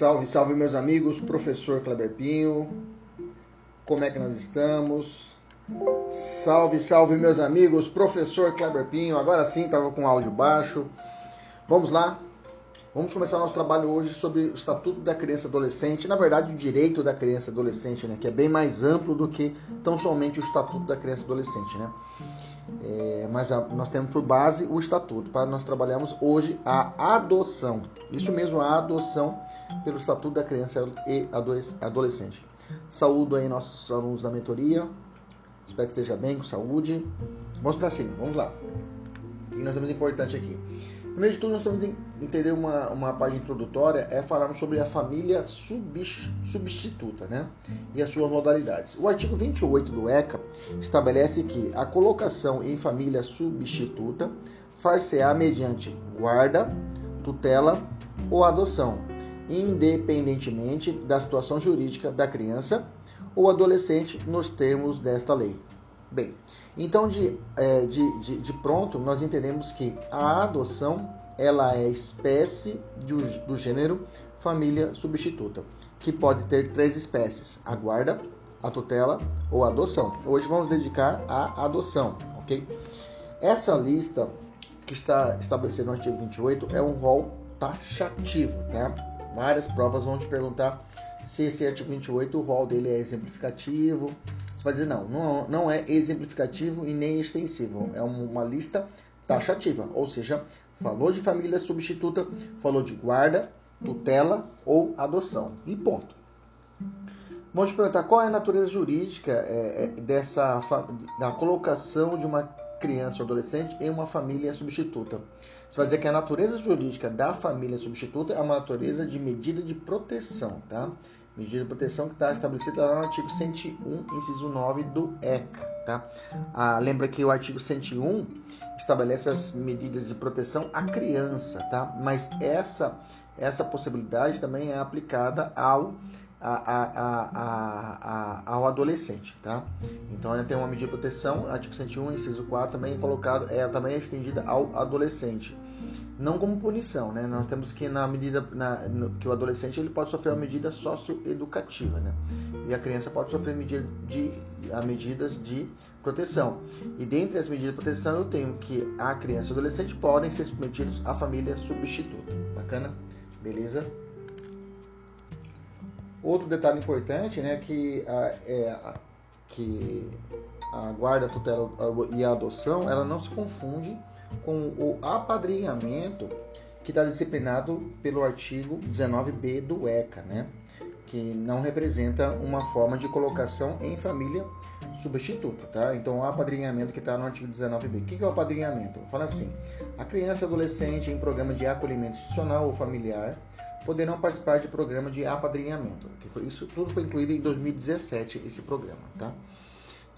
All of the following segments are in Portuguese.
Salve, salve meus amigos, professor Kleber Pinho. Como é que nós estamos? Salve, salve meus amigos, professor Kleber Pinho. Agora sim, estava com áudio baixo. Vamos lá. Vamos começar nosso trabalho hoje sobre o Estatuto da Criança e Adolescente, na verdade o direito da criança e adolescente, né, que é bem mais amplo do que tão somente o Estatuto da Criança e Adolescente, né? É, mas a, nós temos por base o Estatuto, para nós trabalharmos hoje a adoção. Isso mesmo, a adoção pelo Estatuto da Criança e Adolescente. Saúdo aí nossos alunos da mentoria. Espero que esteja bem, com saúde. Vamos para cima, vamos lá. E nós temos importante aqui. Primeiro de tudo, nós temos que entender uma, uma parte introdutória, é falarmos sobre a família substituta, né? E as suas modalidades. O artigo 28 do ECA estabelece que a colocação em família substituta far-se-á mediante guarda, tutela ou adoção, independentemente da situação jurídica da criança ou adolescente nos termos desta lei. Bem, então de, é, de, de, de, pronto nós entendemos que a adoção ela é espécie do, do gênero família substituta, que pode ter três espécies: a guarda, a tutela ou a adoção. Hoje vamos dedicar à adoção, ok? Essa lista que está estabelecida no artigo 28 é um rol taxativo, tá? Várias provas vão te perguntar se esse artigo 28, o rol dele é exemplificativo. Você vai dizer, não, não, não é exemplificativo e nem extensivo. É uma lista taxativa, ou seja, falou de família substituta, falou de guarda, tutela ou adoção. E ponto. Vou te perguntar qual é a natureza jurídica é, é, dessa da colocação de uma criança ou adolescente em uma família substituta. Você vai dizer que a natureza jurídica da família substituta é uma natureza de medida de proteção, tá? Medida de proteção que está estabelecida lá no artigo 101, inciso 9 do ECA, tá? Ah, lembra que o artigo 101 estabelece as medidas de proteção à criança, tá? Mas essa essa possibilidade também é aplicada ao a, a, a, ao adolescente, tá? Então ela tem uma medida de proteção, artigo 101, inciso 4, também é colocado, é também estendida ao adolescente. Não como punição, né? Nós temos que na medida na, no, que o adolescente ele pode sofrer uma medida socioeducativa, né? E a criança pode sofrer medida de a medidas de proteção. E dentre as medidas de proteção eu tenho que a criança e o adolescente podem ser submetidos à família substituta. Bacana? Beleza? Outro detalhe importante, né, que a, é, a, que a guarda, tutela e a adoção, ela não se confunde com o apadrinhamento que está disciplinado pelo artigo 19b do ECA, né, que não representa uma forma de colocação em família substituta, tá? Então, o apadrinhamento que está no artigo 19b. O que é o apadrinhamento? Fala assim: a criança e adolescente em programa de acolhimento institucional ou familiar poderão participar de programa de apadrinhamento. Que foi, isso tudo foi incluído em 2017, esse programa, tá?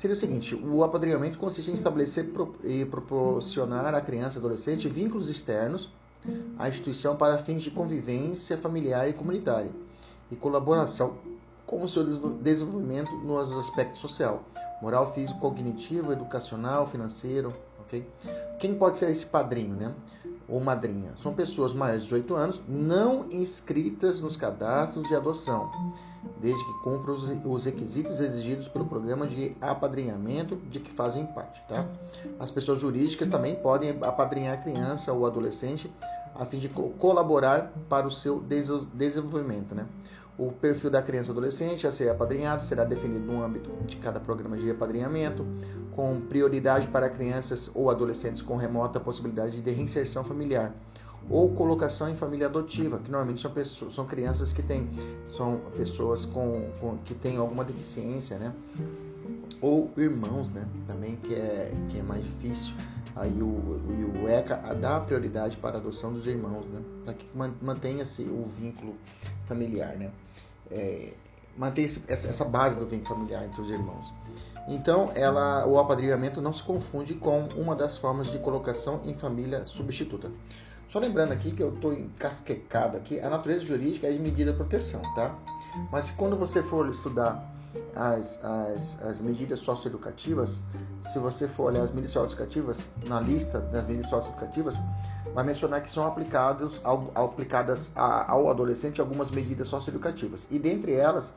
Seria o seguinte, o apadrinhamento consiste em estabelecer e proporcionar à criança e adolescente vínculos externos à instituição para fins de convivência familiar e comunitária e colaboração com o seu desenvolvimento nos aspectos social, moral, físico, cognitivo, educacional, financeiro? Quem pode ser esse padrinho, né? ou madrinha. São pessoas maiores de 18 anos não inscritas nos cadastros de adoção, desde que cumpram os requisitos exigidos pelo programa de apadrinhamento de que fazem parte. Tá? As pessoas jurídicas também podem apadrinhar a criança ou adolescente a fim de colaborar para o seu desenvolvimento. Né? O perfil da criança ou adolescente a ser apadrinhado será definido no âmbito de cada programa de apadrinhamento, com prioridade para crianças ou adolescentes com remota possibilidade de reinserção familiar ou colocação em família adotiva, que normalmente são, pessoas, são crianças que têm são pessoas com, com, que têm alguma deficiência, né? Ou irmãos, né? Também que é, que é mais difícil. Aí o, o, o ECA dá prioridade para a adoção dos irmãos, né? Para que mantenha-se o vínculo familiar, né? É, mantenha essa base do vínculo familiar entre os irmãos. Então, ela, o apadrinhamento não se confunde com uma das formas de colocação em família substituta. Só lembrando aqui que eu estou encasquecado aqui, a natureza jurídica é de medida de proteção, tá? Mas quando você for estudar as, as, as medidas socioeducativas, se você for olhar as medidas socioeducativas, na lista das medidas socioeducativas, vai mencionar que são aplicados, aplicadas ao adolescente algumas medidas socioeducativas. E dentre elas,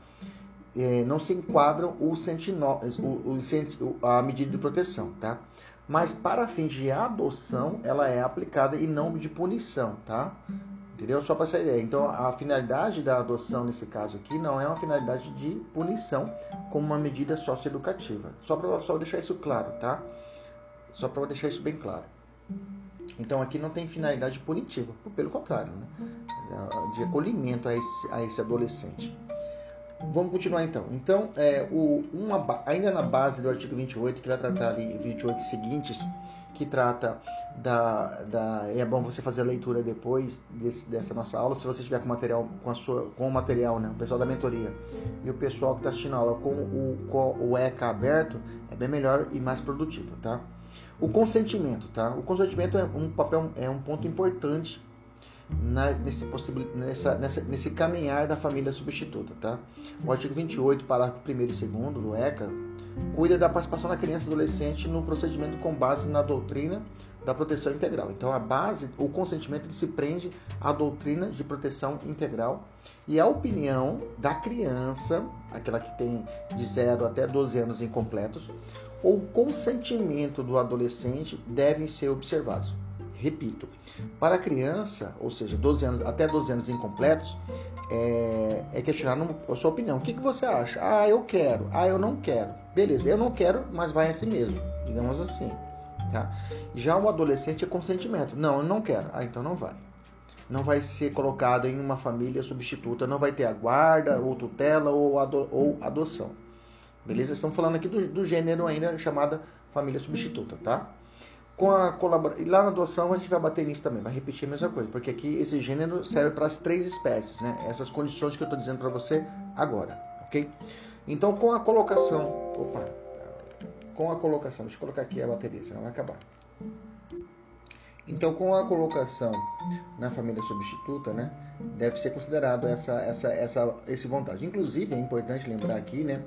eh, não se enquadram o, o, o, a medida de proteção, tá? Mas para fins de adoção ela é aplicada e não de punição, tá? Entendeu? Só para essa ideia. Então, a finalidade da adoção nesse caso aqui não é uma finalidade de punição, como uma medida socioeducativa. Só para só deixar isso claro, tá? Só para deixar isso bem claro. Então, aqui não tem finalidade punitiva, pelo contrário, né? de acolhimento a esse, a esse adolescente. Vamos continuar então. Então, é, o, uma, ainda na base do artigo 28, que vai tratar ali 28 seguintes, que trata da, da. É bom você fazer a leitura depois desse, dessa nossa aula, se você estiver com material, com, a sua, com o material, né? O pessoal da mentoria e o pessoal que está assistindo a aula com o, com o ECA aberto, é bem melhor e mais produtivo, tá? O consentimento, tá? O consentimento é um papel, é um ponto importante na, nesse, nessa, nessa, nesse caminhar da família substituta. Tá? O artigo 28, parágrafo 1 e 2 do ECA, cuida da participação da criança e adolescente no procedimento com base na doutrina da proteção integral. Então, a base, o consentimento se prende à doutrina de proteção integral e a opinião da criança, aquela que tem de 0 até 12 anos incompletos, ou consentimento do adolescente devem ser observados. Repito, para a criança, ou seja, 12 anos, até 12 anos incompletos, é, é questionar a sua opinião. O que, que você acha? Ah, eu quero. Ah, eu não quero. Beleza, eu não quero, mas vai assim mesmo. Digamos assim. Tá? Já o adolescente é consentimento. Não, eu não quero. Ah, então não vai. Não vai ser colocado em uma família substituta, não vai ter a guarda, ou tutela, ou, ado ou adoção. Beleza? Estamos falando aqui do, do gênero ainda chamada família substituta, tá? Com a colaboração. E lá na adoção a gente vai bater nisso também, vai repetir a mesma coisa, porque aqui esse gênero serve para as três espécies, né? Essas condições que eu estou dizendo para você agora, ok? Então com a colocação, opa, com a colocação, deixa eu colocar aqui a bateria, senão vai acabar. Então com a colocação na família substituta, né? Deve ser considerado essa, essa, essa, esse vontade. Inclusive é importante lembrar aqui, né?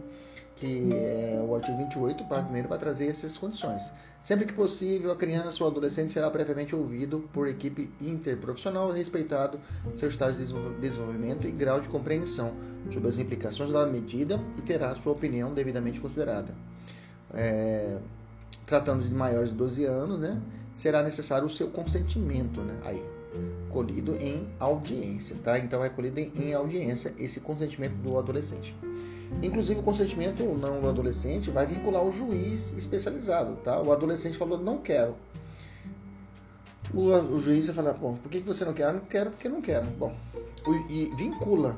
Que é, o artigo 28, parágrafo 1 vai trazer essas condições Sempre que possível, a criança ou adolescente será previamente ouvido por equipe interprofissional, respeitado seu estágio de desenvolvimento e grau de compreensão sobre as implicações da medida e terá sua opinião devidamente considerada. É, tratando de maiores de 12 anos, né, será necessário o seu consentimento, né, aí, colhido em audiência, tá? Então é colhido em, em audiência esse consentimento do adolescente. Inclusive o consentimento ou não do adolescente vai vincular o juiz especializado, tá? O adolescente falou não quero. O, o juiz vai falar, bom, por que você não quer? Não quero porque não quero. Bom, o, e vincula,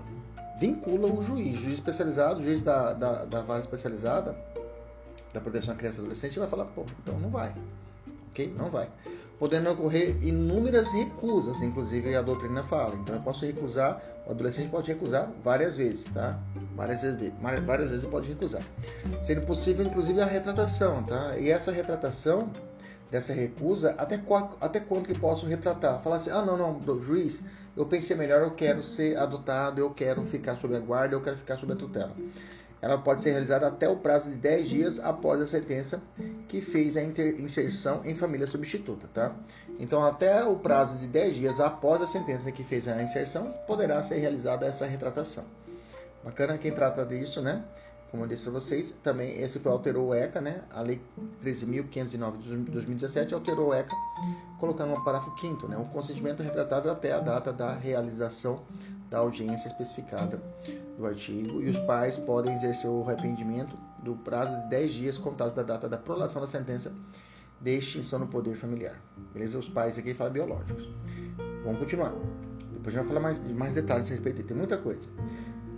vincula o juiz, juiz especializado, juiz da, da, da vara especializada da proteção à criança e adolescente vai falar, pô, então não vai, ok? Não vai podendo ocorrer inúmeras recusas, inclusive a doutrina fala. Então eu posso recusar, o adolescente pode recusar várias vezes, tá? Várias vezes, várias vezes pode recusar. Sendo possível, inclusive, a retratação, tá? E essa retratação dessa recusa, até, até quando que posso retratar? Falar assim, ah, não, não, juiz, eu pensei melhor, eu quero ser adotado, eu quero ficar sob a guarda, eu quero ficar sob a tutela ela pode ser realizada até o prazo de 10 dias após a sentença que fez a inserção em família substituta, tá? Então, até o prazo de 10 dias após a sentença que fez a inserção, poderá ser realizada essa retratação. Bacana quem trata disso, né? Como eu disse para vocês, também esse foi alterou o ECA, né? A lei 13.509 de 2017 alterou o ECA, colocando no parágrafo 5 né? O consentimento retratável até a data da realização da audiência especificada do artigo e os pais podem exercer o arrependimento do prazo de 10 dias contado da data da prolação da sentença de extinção do poder familiar. Beleza? Os pais aqui falam biológicos. Vamos continuar. Depois a gente vai falar mais, mais detalhes a respeito. Tem muita coisa.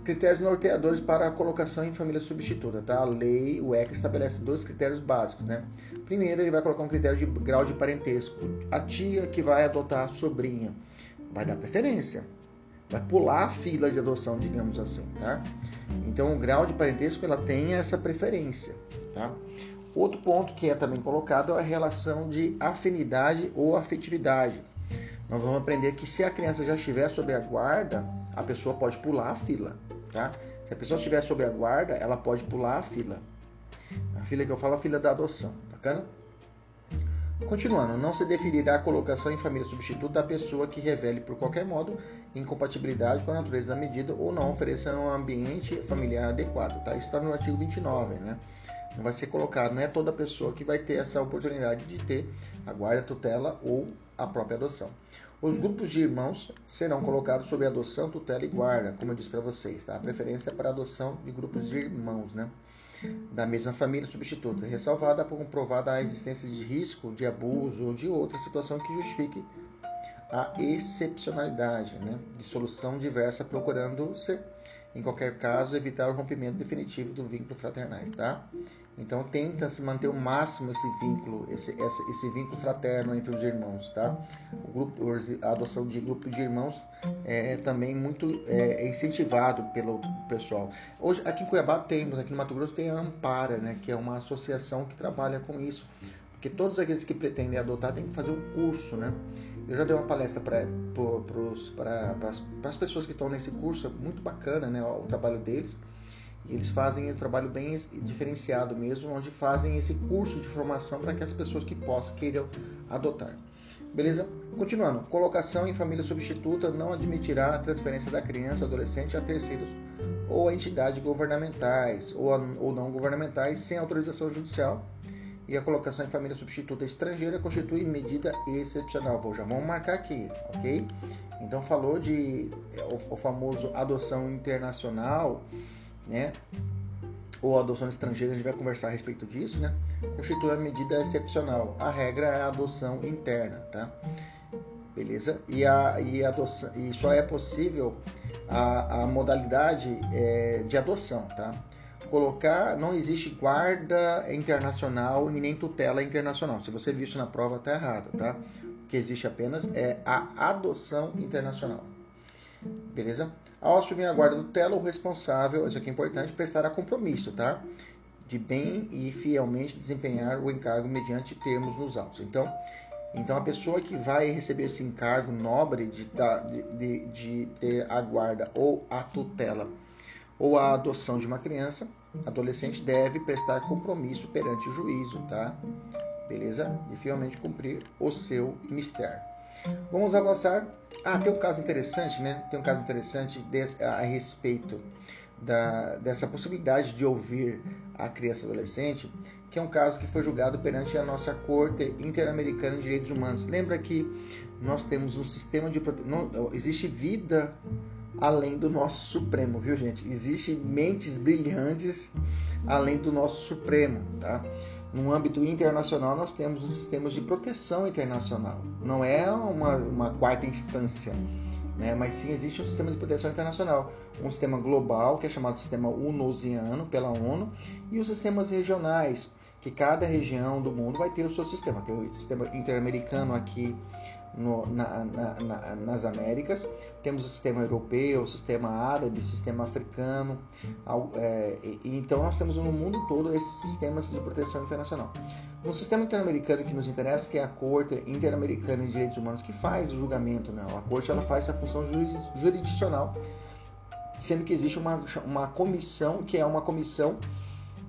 Critérios norteadores para a colocação em família substituta, tá? A lei, o ECA estabelece dois critérios básicos, né? Primeiro, ele vai colocar um critério de grau de parentesco. A tia que vai adotar a sobrinha vai dar preferência, vai pular a fila de adoção, digamos assim, tá? Então, o grau de parentesco ela tem essa preferência, tá? Outro ponto que é também colocado é a relação de afinidade ou afetividade. Nós vamos aprender que se a criança já estiver sob a guarda, a pessoa pode pular a fila, tá? Se a pessoa estiver sob a guarda, ela pode pular a fila. A fila que eu falo é a fila da adoção, bacana? Continuando, não se definirá a colocação em família substituta da pessoa que revele por qualquer modo incompatibilidade com a natureza da medida ou não ofereça um ambiente familiar adequado, tá? Isso está no artigo 29, né? Não vai ser colocado, não é toda pessoa que vai ter essa oportunidade de ter a guarda, tutela ou a própria adoção. Os grupos de irmãos serão colocados sob adoção, tutela e guarda, como eu disse para vocês, tá? A preferência é para adoção de grupos de irmãos, né? Da mesma família substituta, ressalvada por comprovada a existência de risco de abuso ou de outra situação que justifique a excepcionalidade, né? De solução diversa, procurando-se, em qualquer caso, evitar o rompimento definitivo do vínculo fraternais, tá? Então tenta se manter o máximo esse vínculo, esse, esse, esse, vínculo fraterno entre os irmãos, tá? O grupo, a adoção de grupos de irmãos é também muito é, é, incentivado pelo pessoal. Hoje aqui em Cuiabá temos, aqui no Mato Grosso tem a Ampara, né? Que é uma associação que trabalha com isso, porque todos aqueles que pretendem adotar têm que fazer um curso, né? Eu já dei uma palestra para as pessoas que estão nesse curso, é muito bacana, né? O trabalho deles. Eles fazem um trabalho bem diferenciado mesmo, onde fazem esse curso de formação para que as pessoas que possam queiram adotar. Beleza? Continuando. Colocação em família substituta não admitirá a transferência da criança adolescente a terceiros ou a entidades governamentais ou, a, ou não governamentais sem autorização judicial. E a colocação em família substituta estrangeira constitui medida excepcional. Vou, já vamos marcar aqui, ok? Então falou de é, o, o famoso adoção internacional né? Ou adoção estrangeira, a gente vai conversar a respeito disso, né? Constitui a medida excepcional. A regra é a adoção interna, tá? Beleza? E, a, e, a adoção, e só é possível a, a modalidade é, de adoção, tá? Colocar, não existe guarda internacional e nem tutela internacional. Se você viu isso na prova, tá errado, tá? O que existe apenas é a adoção internacional. Beleza? Ao assumir a guarda do tutela, o responsável, isso aqui é importante, prestará compromisso, tá? De bem e fielmente desempenhar o encargo mediante termos nos autos. Então, então a pessoa que vai receber esse encargo nobre de, de, de ter a guarda ou a tutela ou a adoção de uma criança, adolescente deve prestar compromisso perante o juízo, tá? Beleza? E fielmente cumprir o seu mistério. Vamos avançar. Ah, tem um caso interessante, né? Tem um caso interessante a, respeito da, dessa possibilidade de ouvir a criança adolescente, que é um caso que foi julgado perante a nossa Corte Interamericana de Direitos Humanos. Lembra que nós temos um sistema de proteção. Existe vida além do nosso Supremo, viu, gente? Existem mentes brilhantes além do nosso Supremo, tá? No âmbito internacional, nós temos os sistemas de proteção internacional. Não é uma, uma quarta instância, né? mas sim existe um sistema de proteção internacional. Um sistema global, que é chamado sistema unosiano pela ONU, e os sistemas regionais, que cada região do mundo vai ter o seu sistema. Tem o sistema interamericano aqui no, na, na, na, nas Américas, temos o sistema europeu, o sistema árabe, o sistema africano, é, então nós temos no mundo todo esses sistemas de proteção internacional. No sistema interamericano que nos interessa, que é a Corte Interamericana de Direitos Humanos, que faz o julgamento, né? a Corte ela faz essa função jurisdicional, sendo que existe uma, uma comissão, que é uma comissão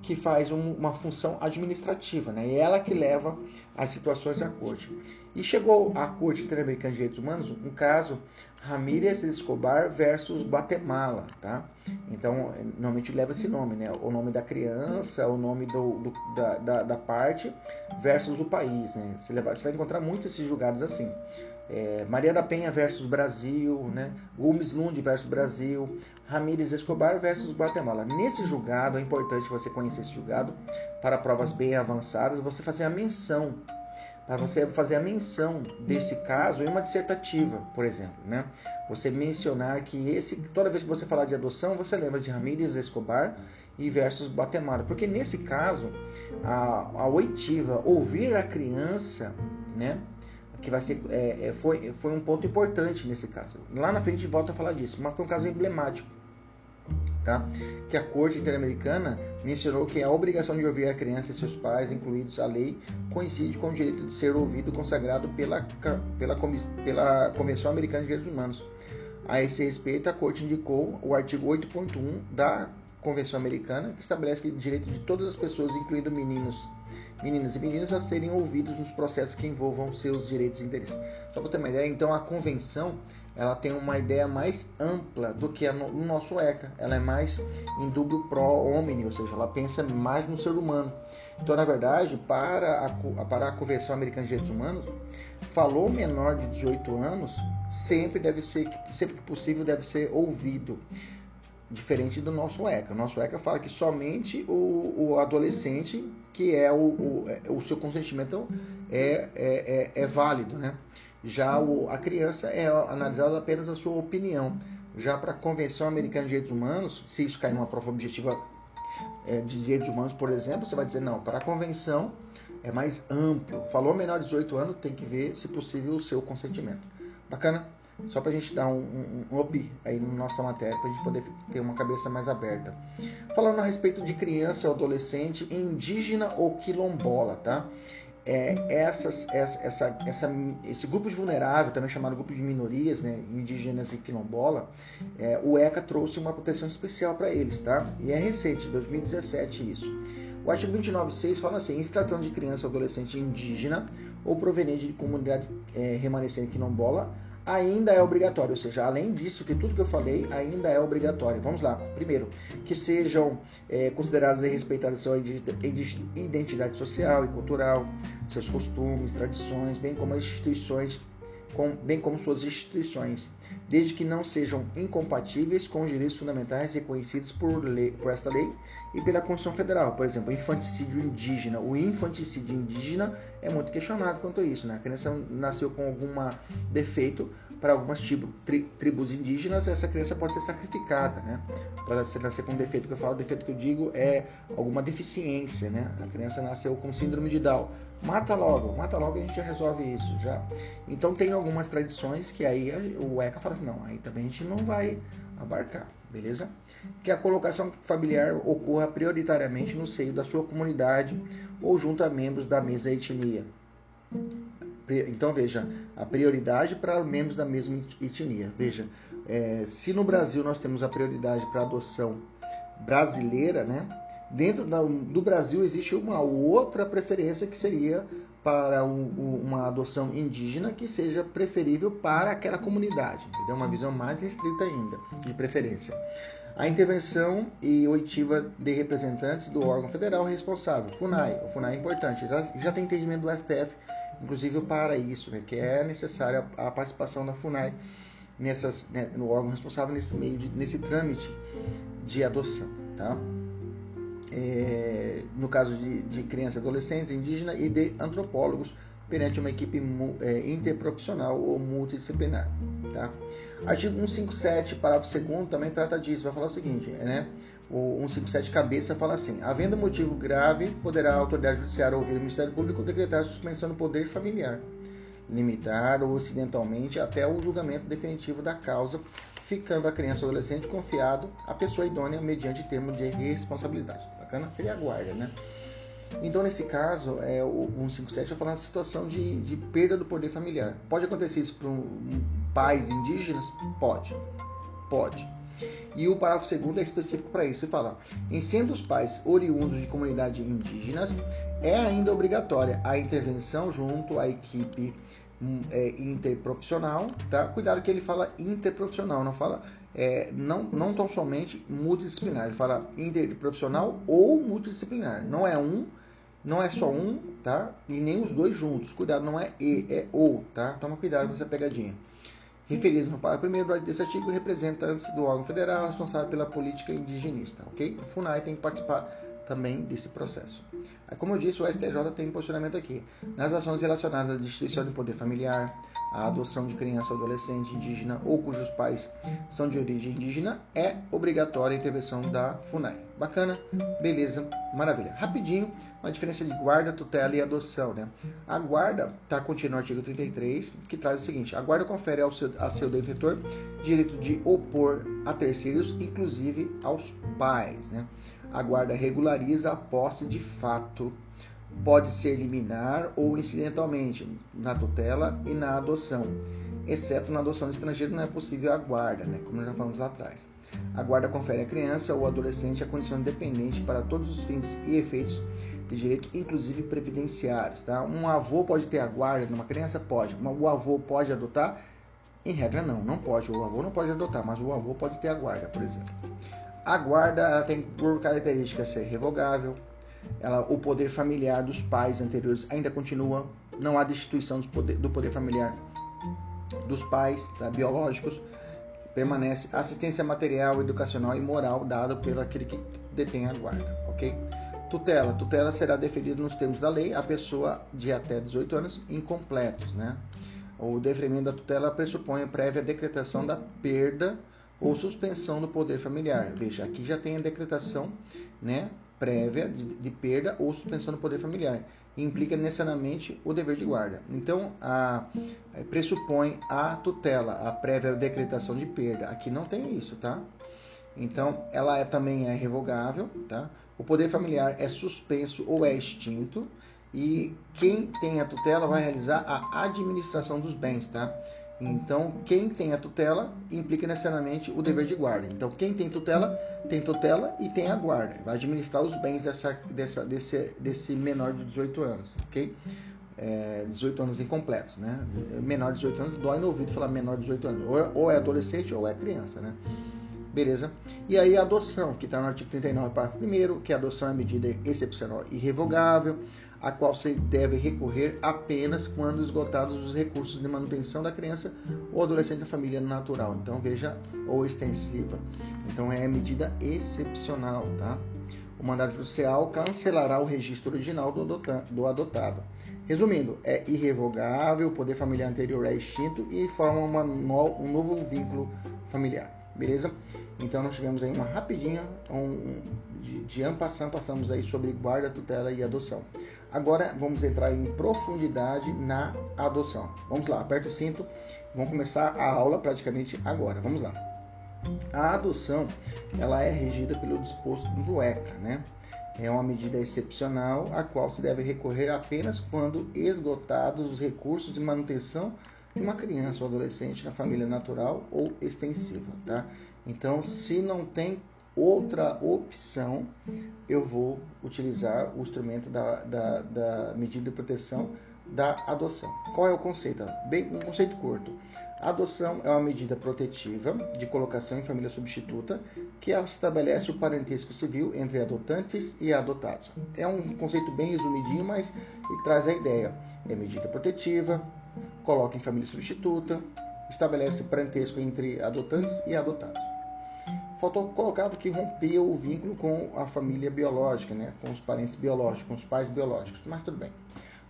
que faz um, uma função administrativa, né? E ela que leva as situações à corte. E chegou à Corte Interamericana de Direitos Humanos um caso Ramírez Escobar versus Guatemala, tá? Então, normalmente leva esse nome, né? O nome da criança, o nome do, do da, da, da, parte versus o país, né? Você, leva, você vai encontrar muito esses julgados assim. é, Maria da Penha versus Brasil, né? Gomes Lund versus Brasil, Ramírez Escobar versus Guatemala. Nesse julgado, é importante você conhecer esse julgado para provas bem avançadas, você fazer a menção, para você fazer a menção desse caso em uma dissertativa, por exemplo, né? Você mencionar que esse, toda vez que você falar de adoção, você lembra de Ramírez Escobar e versus Guatemala, porque nesse caso a, a oitiva ouvir a criança, né? que vai ser é, é, foi, foi um ponto importante nesse caso. Lá na frente volta a falar disso, mas foi um caso emblemático, tá? Que a Corte Interamericana mencionou que a obrigação de ouvir a criança e seus pais, incluídos a lei, coincide com o direito de ser ouvido consagrado pela, pela, pela Convenção Americana de Direitos Humanos. A esse respeito, a Corte indicou o artigo 8.1 da Convenção Americana, que estabelece que o direito de todas as pessoas, incluindo meninos meninas e meninos a serem ouvidos nos processos que envolvam seus direitos e interesses. Só para ter uma ideia, então a convenção ela tem uma ideia mais ampla do que o nosso ECA. Ela é mais em dublo pro homem, ou seja, ela pensa mais no ser humano. Então, na verdade, para a, para a Convenção Americana de Direitos Humanos, falou menor de 18 anos sempre deve ser, sempre que possível, deve ser ouvido diferente do nosso ECA. O nosso ECA fala que somente o, o adolescente, que é o, o, é, o, seu consentimento é, é, é, é válido, né? Já o, a criança é analisada apenas a sua opinião. Já para a Convenção Americana de Direitos Humanos, se isso cair numa prova objetiva é, de direitos humanos, por exemplo, você vai dizer, não, para a Convenção é mais amplo. Falou menor de 18 anos, tem que ver, se possível, o seu consentimento. Bacana? Só para a gente dar um, um, um up aí na nossa matéria, para a gente poder ter uma cabeça mais aberta. Falando a respeito de criança ou adolescente indígena ou quilombola, tá? É, essas, essa, essa, essa, esse grupo de vulnerável, também chamado grupo de minorias, né, indígenas e quilombola, é, o ECA trouxe uma proteção especial para eles, tá? E é recente, 2017 isso. O artigo 29.6 fala assim, se tratando de criança ou adolescente indígena ou proveniente de comunidade é, remanescente quilombola, ainda é obrigatório, ou seja, além disso, que tudo que eu falei ainda é obrigatório. Vamos lá. Primeiro, que sejam é, consideradas e respeitadas sua identidade social e cultural, seus costumes, tradições, bem como as instituições, com, bem como suas instituições, desde que não sejam incompatíveis com os direitos fundamentais reconhecidos por, lei, por esta lei e pela Constituição Federal. Por exemplo, infanticídio indígena. O infanticídio indígena é muito questionado quanto a isso. Né? A criança nasceu com algum defeito para algumas tribo, tri, tribos indígenas, essa criança pode ser sacrificada, né? Para ser nascer com defeito que eu falo, defeito que eu digo é alguma deficiência, né? A criança nasceu com síndrome de Down. Mata logo, mata logo e a gente já resolve isso, já. Então tem algumas tradições que aí o ECA fala assim, não, aí também a gente não vai abarcar, beleza? Que a colocação familiar ocorra prioritariamente no seio da sua comunidade ou junto a membros da mesma etnia. Então veja, a prioridade para membros da mesma etnia. Veja, é, se no Brasil nós temos a prioridade para adoção brasileira, né? Dentro da, do Brasil existe uma outra preferência que seria para um, uma adoção indígena que seja preferível para aquela comunidade. Entendeu? Uma visão mais restrita ainda, de preferência. A intervenção e oitiva de representantes do órgão federal responsável, FUNAI. O FUNAI é importante, já, já tem entendimento do STF, inclusive para isso, né, que é necessária a participação da FUNAI nessas, né, no órgão responsável nesse meio de, nesse trâmite de adoção. Tá? é, no caso de, de crianças adolescentes indígenas e de antropólogos perante uma equipe é, interprofissional ou multidisciplinar. Tá? Artigo 157, parágrafo 2 também trata disso. Vai falar o seguinte, né? O 157 cabeça fala assim: havendo motivo grave, poderá a autoridade judiciária ouvir o Ministério Público decretar suspensão do poder familiar, limitar ou acidentalmente até o julgamento definitivo da causa, ficando a criança ou adolescente confiado à pessoa idônea mediante termo de responsabilidade bacana seria a guarda, né? Então, nesse caso, é, o 157 vai falar uma situação de, de perda do poder familiar. Pode acontecer isso para um, um, pais indígenas? Pode. Pode. E o parágrafo segundo é específico para isso. Ele fala: em sendo os pais oriundos de comunidades indígenas, é ainda obrigatória a intervenção junto à equipe hum, é, interprofissional, tá? Cuidado que ele fala interprofissional, não fala é, não, não tão somente multidisciplinar, ele fala interprofissional ou multidisciplinar. Não é um Não é só um, tá? E nem os dois juntos. Cuidado, não é e, é ou, tá? Toma cuidado com essa pegadinha. Referido no parágrafo primeiro desse artigo, representantes do órgão federal responsável pela política indigenista, ok? O FUNAI tem que participar também desse processo. Como eu disse, o STJ tem posicionamento aqui. Nas ações relacionadas à destituição do poder familiar, a adoção de criança ou adolescente indígena ou cujos pais são de origem indígena, é obrigatória a intervenção da FUNAI. Bacana? Beleza, maravilha. Rapidinho, uma diferença de guarda, tutela e adoção. Né? A guarda está contida no artigo 33, que traz o seguinte: a guarda confere ao seu, a seu detentor direito de opor a terceiros, inclusive aos pais. Né? A guarda regulariza a posse de fato pode ser liminar ou incidentalmente na tutela e na adoção, exceto na adoção de estrangeiro não é possível a guarda, né, como já falamos lá atrás. A guarda confere à criança ou adolescente a condição independente para todos os fins e efeitos de direito, inclusive previdenciários. Tá? Um avô pode ter a guarda numa criança? Pode. O avô pode adotar? Em regra, não. Não pode. O avô não pode adotar, mas o avô pode ter a guarda, por exemplo. A guarda tem por característica ser revogável, ela, o poder familiar dos pais anteriores ainda continua, não há destituição do poder, do poder familiar dos pais tá, biológicos, permanece assistência material, educacional e moral dada pelo aquele que detém a guarda, ok? Tutela. Tutela será deferida nos termos da lei à pessoa de até 18 anos incompletos, né? O deferimento da tutela pressupõe a prévia decretação da perda ou suspensão do poder familiar. Veja, aqui já tem a decretação, né? prévia de, de, perda ou suspensão do poder familiar. Implica necessariamente o dever de guarda. Então, a, a, pressupõe a tutela, a prévia decretação de perda. Aqui não tem isso, tá? Então, ela é, também é revogável, tá? O poder familiar é suspenso ou é extinto e quem tem a tutela vai realizar a administração dos bens, tá? Então, quem tem a tutela implica necessariamente o dever de guarda. Então, quem tem tutela, tem tutela e tem a guarda. Vai administrar os bens dessa, dessa, desse, desse menor de 18 anos, ok? É, 18 anos incompletos, né? Menor de 18 anos, dói no ouvido falar menor de 18 anos. Ou é, ou é adolescente ou é criança, né? Beleza? E aí a adoção, que está no artigo 39, parágrafo 1 que a adoção é medida excepcional e irrevogável a qual se deve recorrer apenas quando esgotados os recursos de manutenção da criança ou adolescente da família natural. Então veja, ou extensiva. Então é medida excepcional, tá? O mandado judicial cancelará o registro original do adotado. Resumindo, é irrevogável, o poder familiar anterior é extinto e forma uma um novo vínculo familiar. Beleza? Então nós tivemos aí uma rapidinha, um, de, de ampassão, passamos aí sobre guarda, tutela e adoção. Agora vamos entrar em profundidade na adoção. Vamos lá, aperta o cinto. Vamos começar a aula praticamente agora. Vamos lá. A adoção, ela é regida pelo disposto do ECA, né? É uma medida excepcional a qual se deve recorrer apenas quando esgotados os recursos de manutenção de uma criança ou adolescente na família natural ou extensiva, tá? Então, se não tem outra opção, eu vou utilizar o instrumento da, da, da, medida de proteção da adoção. Qual é o conceito? Bem, um conceito curto. A adoção é uma medida protetiva de colocação em família substituta que estabelece o parentesco civil entre adotantes e adotados. É um conceito bem resumidinho, mas traz a ideia. É medida protetiva, coloca em família substituta, estabelece parentesco entre adotantes e adotados faltou colocava que rompia o vínculo com a família biológica, né, com os parentes biológicos, com os pais biológicos, mas tudo bem.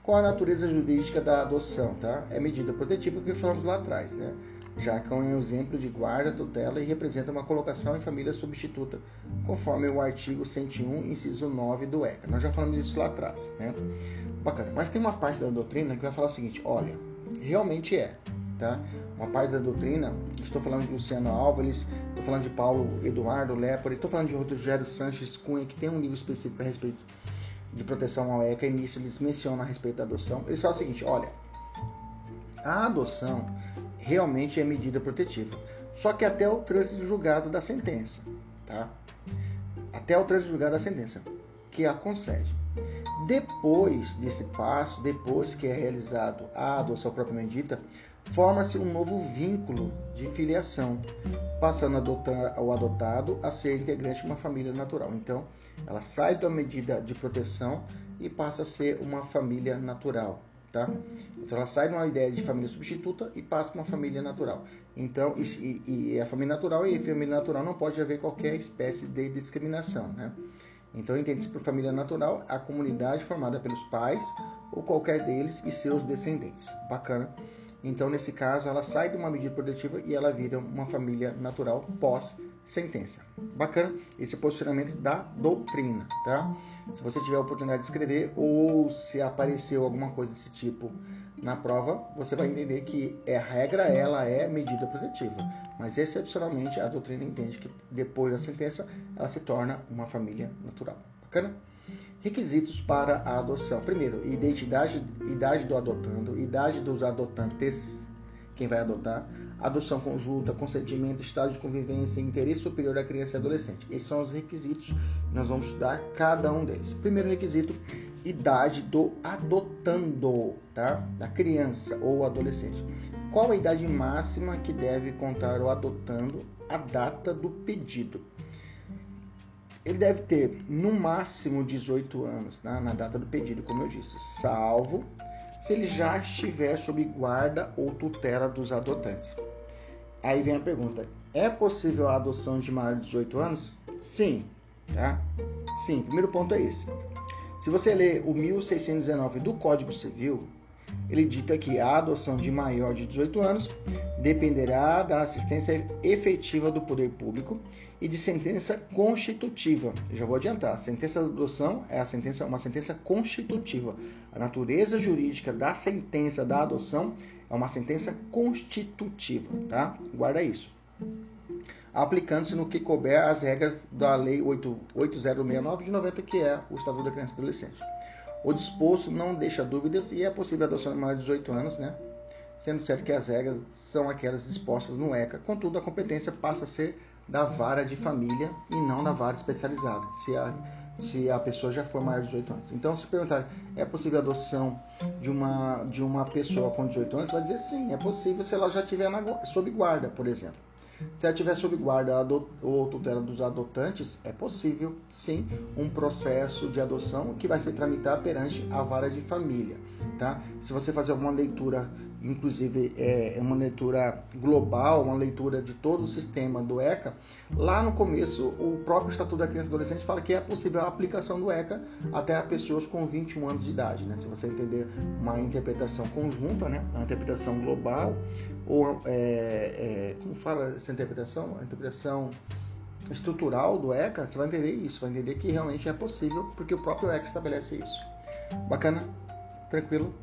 Qual a natureza jurídica da adoção, tá? É medida protetiva que falamos lá atrás, né? Já que é um exemplo de guarda, tutela e representa uma colocação em família substituta, conforme o artigo 101, inciso 9 do ECA. Nós já falamos isso lá atrás, né? Bacana. Mas tem uma parte da doutrina que vai falar o seguinte: olha, realmente é, tá? Uma parte da doutrina, estou falando de Luciano Álvares, estou falando de Paulo Eduardo Lepore, estou falando de Rogério Sanches Cunha, que tem um livro específico a respeito de proteção ao ECA, e nisso eles mencionam a respeito da adoção. Eles falam o seguinte: olha, a adoção realmente é medida protetiva, só que até o trânsito julgado da sentença, tá? Até o trânsito julgado da sentença, que a concede. Depois desse passo, depois que é realizado a adoção propriamente dita, forma-se um novo vínculo de filiação, passando o adotado a ser integrante de uma família natural. Então, ela sai da medida de proteção e passa a ser uma família natural, tá? Então, ela sai de uma ideia de família substituta e passa para uma família natural. Então, e, e a família natural e a família natural não pode haver qualquer espécie de discriminação, né? Então, entende-se por família natural a comunidade formada pelos pais ou qualquer deles e seus descendentes. Bacana. Então, nesse caso, ela sai de uma medida protetiva e ela vira uma família natural pós sentença. Bacana esse posicionamento da doutrina, tá? Se você tiver a oportunidade de escrever ou se apareceu alguma coisa desse tipo na prova, você vai entender que é regra, ela é medida protetiva, mas excepcionalmente a doutrina entende que depois da sentença ela se torna uma família natural. Bacana? Requisitos para a adoção. Primeiro, identidade, idade do adotando, idade dos adotantes, quem vai adotar, adoção conjunta, consentimento, estado de convivência, interesse superior da criança e adolescente. Esses são os requisitos. Nós vamos estudar cada um deles. Primeiro requisito, idade do adotando, tá? Da criança ou adolescente. Qual a idade máxima que deve contar o adotando a data do pedido? Ele deve ter no máximo 18 anos tá? na data do pedido, como eu disse, salvo se ele já estiver sob guarda ou tutela dos adotantes. Aí vem a pergunta: é possível a adoção de maior de 18 anos? Sim, tá? Sim, primeiro ponto é esse. Se você ler o 1619 do Código Civil, ele dita que a adoção de maior de 18 anos dependerá da assistência efetiva do poder público e de sentença constitutiva. Eu já vou adiantar, a sentença de adoção é a sentença, uma sentença constitutiva. A natureza jurídica da sentença da adoção é uma sentença constitutiva, tá? Guarda isso. Aplicando-se no que couber as regras da Lei 8069 de 90, que é o Estatuto da Criança e Adolescente. O disposto não deixa dúvidas e é possível a adoção de maior de 18 anos, né? Sendo certo que as regras são aquelas dispostas no ECA. Contudo, a competência passa a ser da vara de família e não da vara especializada, se a, se a pessoa já for maior de 18 anos. Então, se perguntar, é possível a adoção de uma, de uma pessoa com 18 anos? Vai dizer sim, é possível se ela já estiver sob guarda, por exemplo. Se ela estiver sob guarda ou tutela dos adotantes, é possível sim um processo de adoção que vai ser tramitado perante a vara de família. Tá? Se você fazer uma leitura inclusive é, é uma leitura global, uma leitura de todo o sistema do ECA, lá no começo o próprio Estatuto da Criança e Adolescente fala que é possível a aplicação do ECA até a pessoas com 21 anos de idade, né? Se você entender uma interpretação conjunta, né? Uma interpretação global ou é, é, como fala essa interpretação? A interpretação estrutural do ECA, você vai entender isso, vai entender que realmente é possível porque o próprio ECA estabelece isso. Bacana? Tranquilo?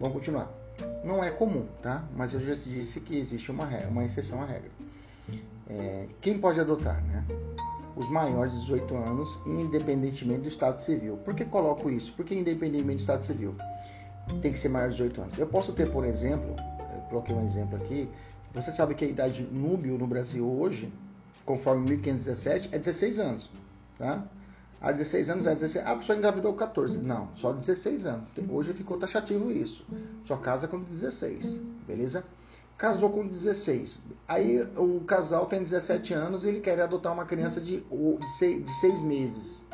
Vamos continuar. Não é comum, tá? Mas eu já disse que existe uma, regra, uma exceção à regra. É, quem pode adotar, né? Os maiores de 18 anos, independentemente do estado civil. Por que coloco isso? Porque independentemente do estado civil, tem que ser maior de 18 anos. Eu posso ter, por exemplo, eu coloquei um exemplo aqui. Você sabe que a idade núbio no Brasil hoje, conforme 1517, é 16 anos, tá? Há 16 anos é 16. Ah, a pessoa engravidou 14. Não, só 16 anos. Hoje ficou taxativo isso. Só casa com 16, beleza? Casou com 16. Aí o casal tem 17 anos e ele quer adotar uma criança de, de 6 meses.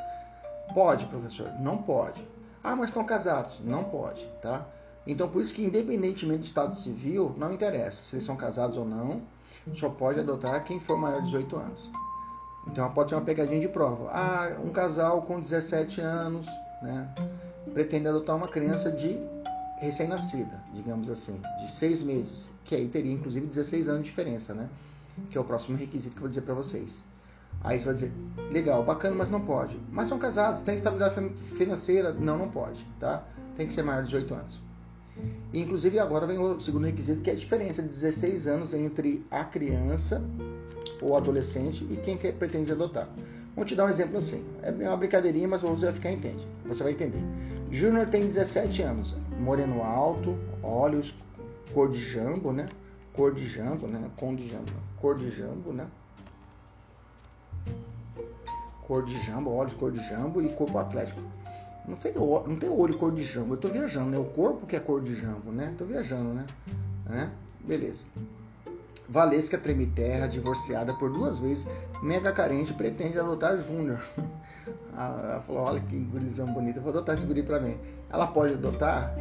Pode, professor? Não pode. Ah, mas estão casados? Não pode, tá? Então, por isso que, independentemente do estado civil, não interessa se eles são casados ou não, só pode adotar quem for maior de 18 anos. Então pode ser uma pegadinha de prova. Ah, um casal com 17 anos, né, pretende adotar uma criança de recém-nascida, digamos assim, de 6 meses, que aí teria inclusive 16 anos de diferença, né? Que é o próximo requisito que eu vou dizer para vocês. Aí você vai dizer, legal, bacana, mas não pode. Mas são casados, tem estabilidade financeira? Não, não pode, tá? Tem que ser maior de 18 anos. inclusive agora vem o segundo requisito, que é a diferença de 16 anos entre a criança ou adolescente e quem quer, pretende adotar. Vou te dar um exemplo assim. É uma brincadeirinha, mas você vai ficar entende. Você vai entender. Júnior tem 17 anos, moreno alto, olhos cor de jambo, né? Cor de jambo, né? Cor de jambo, cor de jambo, né? Cor de jambo, olhos cor de jambo e corpo atlético. Não tem, não tem olho cor de jambo, eu tô viajando, né? O corpo que é cor de jambo, né? Tô viajando, né? né? Beleza. Valesca Tremiterra, divorciada por duas vezes, mega carente, pretende adotar Júnior. Ela falou, olha que gurizão bonita, vou adotar esse guri pra mim. Ela pode adotar?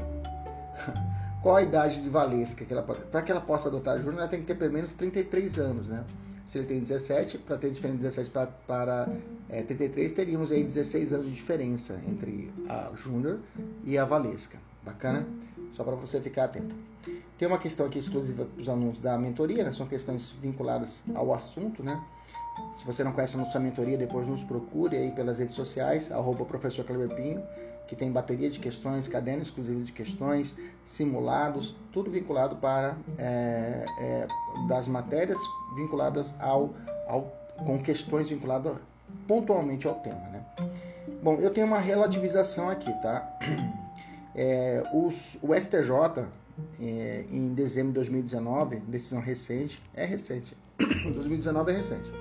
Qual a idade de Valesca? que ela Para que ela possa adotar Júnior, ela tem que ter pelo menos 33 anos, né? Se ele tem 17, para ter diferença de 17 para, para é, 33, teríamos aí 16 anos de diferença entre a Júnior e a Valesca. Bacana? Só para você ficar atento. Tem uma questão aqui exclusiva para os alunos da mentoria, né? são questões vinculadas ao assunto, né? Se você não conhece a nossa mentoria, depois nos procure aí pelas redes sociais, arroba professor Pinho que tem bateria de questões, caderno exclusivo de questões, simulados, tudo vinculado para é, é, das matérias vinculadas ao, ao com questões vinculadas pontualmente ao tema, né? Bom, eu tenho uma relativização aqui, tá? É, os, o STJ, é, em dezembro de 2019, decisão recente, é recente, 2019 é recente.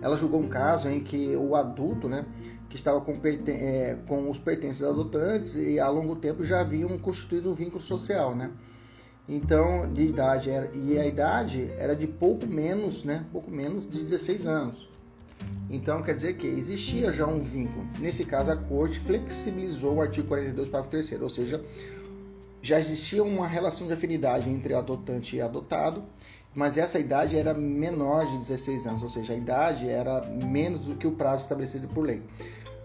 Ela julgou um caso em que o adulto, né, que estava com, é, com, os pertences adotantes e há longo tempo já haviam constituído um vínculo social, né? Então, de idade era, e a idade era de pouco menos, né? Pouco menos de 16 anos. Então, quer dizer que existia já um vínculo. Nesse caso, a corte flexibilizou o artigo 42, parágrafo 3 ou seja, já existia uma relação de afinidade entre adotante e adotado, mas essa idade era menor de 16 anos, ou seja, a idade era menos do que o prazo estabelecido por lei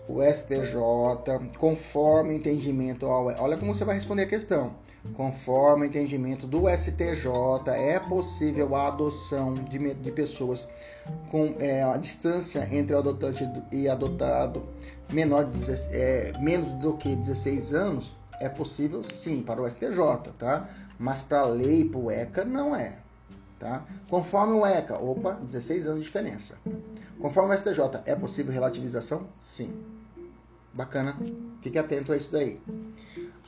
o STJ, conforme o entendimento. Olha como você vai responder a questão. Conforme o entendimento do STJ, é possível a adoção de, de pessoas com é, a distância entre o adotante e adotado menor de, é, menos do que 16 anos? É possível sim para o STJ, tá? Mas para a lei, para o ECA, não é. Tá? Conforme o ECA, opa, 16 anos de diferença. Conforme o STJ, é possível relativização? Sim. Bacana, fique atento a isso daí.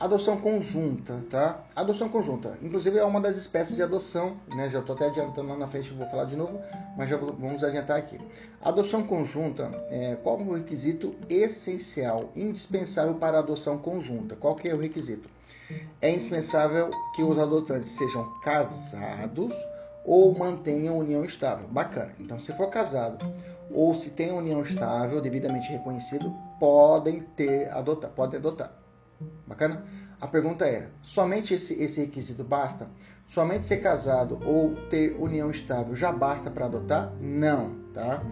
Adoção conjunta, tá? Adoção conjunta, inclusive é uma das espécies de adoção, né? Já estou até adiantando lá na frente, vou falar de novo, mas já vamos adiantar aqui. Adoção conjunta, é, qual é o requisito essencial, indispensável para a adoção conjunta? Qual que é o requisito? É indispensável que os adotantes sejam casados ou mantenham união estável. Bacana. Então, se for casado ou se tem união estável, devidamente reconhecido, podem ter adotar, podem adotar. Bacana? A pergunta é: somente esse, esse requisito basta? Somente ser casado ou ter união estável já basta para adotar? Não, tá?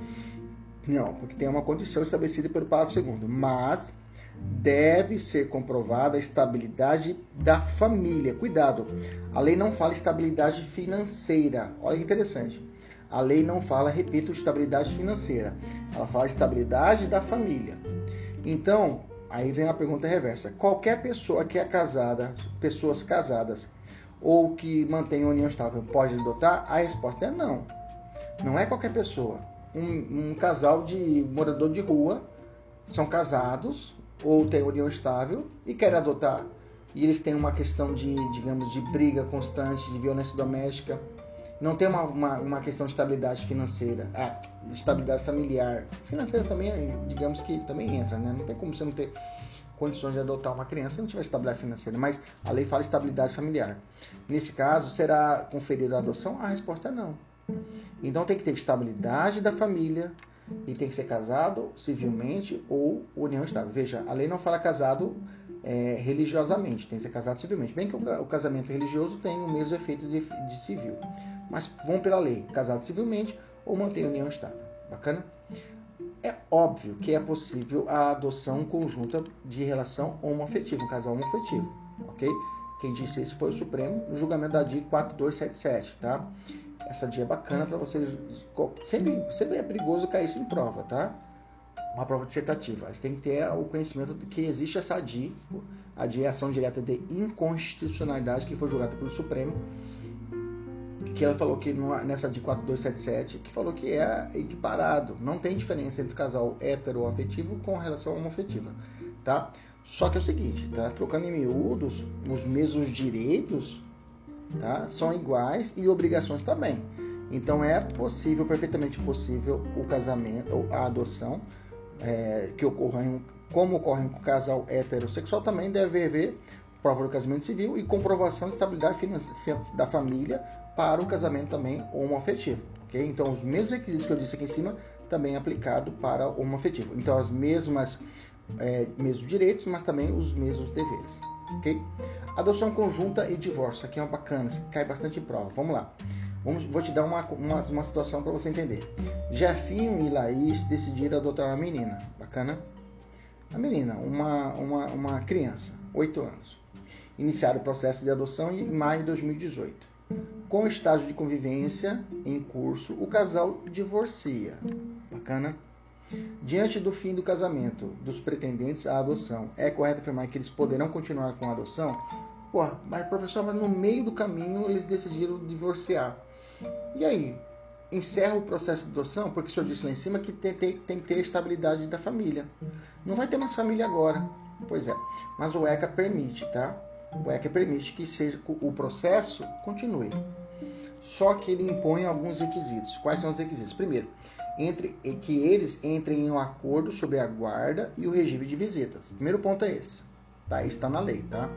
Não, porque tem uma condição estabelecida pelo parágrafo segundo. Mas deve ser comprovada a estabilidade da família. Cuidado, a lei não fala estabilidade financeira. Olha que interessante. A lei não fala, repito, estabilidade financeira. Ela fala estabilidade da família. Então, aí vem a pergunta reversa. Qualquer pessoa que é casada, pessoas casadas ou que mantém união estável, pode adotar? A resposta é não. Não é qualquer pessoa. Um, um casal de morador de rua são casados ou têm união estável e querem adotar. E eles têm uma questão de, digamos, de briga constante, de violência doméstica não tem uma, uma, uma, questão de estabilidade financeira, ah, estabilidade familiar. Financeira também, digamos que também entra, né? Não tem como você não ter condições de adotar uma criança se não tiver estabilidade financeira, mas a lei fala estabilidade familiar. Nesse caso, será conferida a adoção? A resposta é não. Então tem que ter estabilidade da família e tem que ser casado civilmente ou união estável. Veja, a lei não fala casado é, religiosamente, tem que ser casado civilmente. Bem que o, o casamento religioso tem o mesmo efeito de, de civil mas vão pela lei, casado civilmente ou mantém união estável. Bacana? É óbvio que é possível a adoção conjunta de relação homoafetiva, um casal homoafetivo, ok? Quem disse isso foi o Supremo no julgamento da DIA 4277, tá? Essa DIA é bacana para vocês. Sempre, sempre é perigoso cair isso em prova, tá? Uma prova dissertativa. Você tem que ter o conhecimento de que existe essa DIA, a DIA é ação direta de inconstitucionalidade que foi julgada pelo Supremo que ela falou que nessa de 4277, que falou que é equiparado, não tem diferença entre casal heteroafetivo com relação homoafetiva, tá? Só que é o seguinte, tá? Trocando em miúdos, os mesmos direitos, tá? São iguais e obrigações também. Então é possível, perfeitamente possível, o casamento, a adoção é, que ocorra em, como ocorre com o casal heterossexual, também deve haver prova do casamento civil e comprovação de estabilidade da família para o casamento também homoafetivo, ok? Então, os mesmos requisitos que eu disse aqui em cima também aplicado para o homoafetivo. Então, as mesmas é, mesmos direitos, mas também os mesmos deveres, ok? Adoção conjunta e divórcio, aqui é uma bacana, cai bastante em prova. Vamos lá. Vamos, vou te dar uma, uma, uma situação para você entender. Jefinho e Laís decidiram adotar uma menina, bacana? A menina, uma, uma, uma criança, 8 anos. Iniciaram o processo de adoção em maio de 2018. Com o estágio de convivência em curso, o casal divorcia. Bacana? Diante do fim do casamento dos pretendentes à adoção, é correto afirmar que eles poderão continuar com a adoção? Pô, mas professor, mas no meio do caminho eles decidiram divorciar. E aí? Encerra o processo de adoção, porque o senhor disse lá em cima que tem, tem, tem que ter a estabilidade da família. Não vai ter mais família agora. Pois é, mas o ECA permite, tá? O ECA permite que seja, o processo continue. Só que ele impõe alguns requisitos. Quais são os requisitos? Primeiro, entre, que eles entrem em um acordo sobre a guarda e o regime de visitas. Primeiro ponto é esse. Tá? Isso está na lei, tá?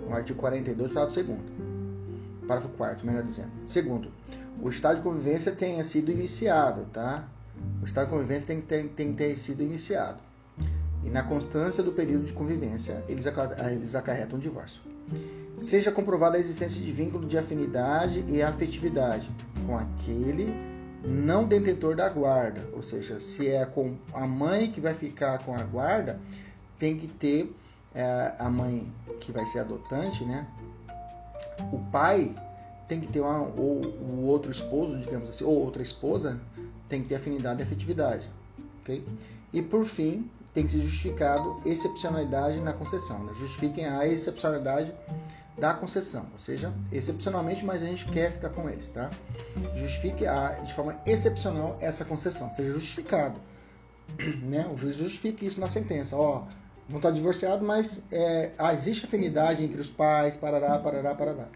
No artigo 42, parágrafo 2 Parágrafo 4 melhor dizendo. Segundo, o estado de convivência tenha sido iniciado, tá? O estado de convivência tem que ter, tem que ter sido iniciado. E na constância do período de convivência, eles, eles acarretam o divórcio. Seja comprovada a existência de vínculo de afinidade e afetividade com aquele não detentor da guarda, ou seja, se é com a mãe que vai ficar com a guarda, tem que ter é, a mãe que vai ser adotante, né? O pai tem que ter uma, ou o outro esposo, digamos assim, ou outra esposa, tem que ter afinidade e afetividade, ok? E por fim, tem que ser justificado excepcionalidade na concessão. Né? Justifiquem a excepcionalidade da concessão, ou seja, excepcionalmente, mas a gente quer ficar com eles, tá? Justifique a, de forma excepcional essa concessão, seja justificado, né? O juiz justifique isso na sentença, ó, vão estar divorciados, mas é, ah, existe afinidade entre os pais, parará, parará, parará.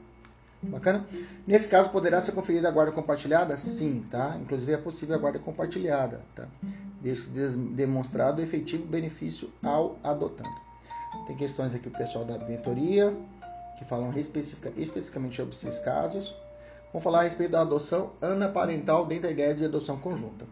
Bacana? Nesse caso, poderá ser conferida a guarda compartilhada? Sim, tá? Inclusive é possível a guarda compartilhada, tá? Demonstrado efetivo benefício ao adotando. Tem questões aqui o pessoal da mentoria, que falam especifica, especificamente sobre esses casos. Vamos falar a respeito da adoção anaparental dentro da ideia de adoção conjunta.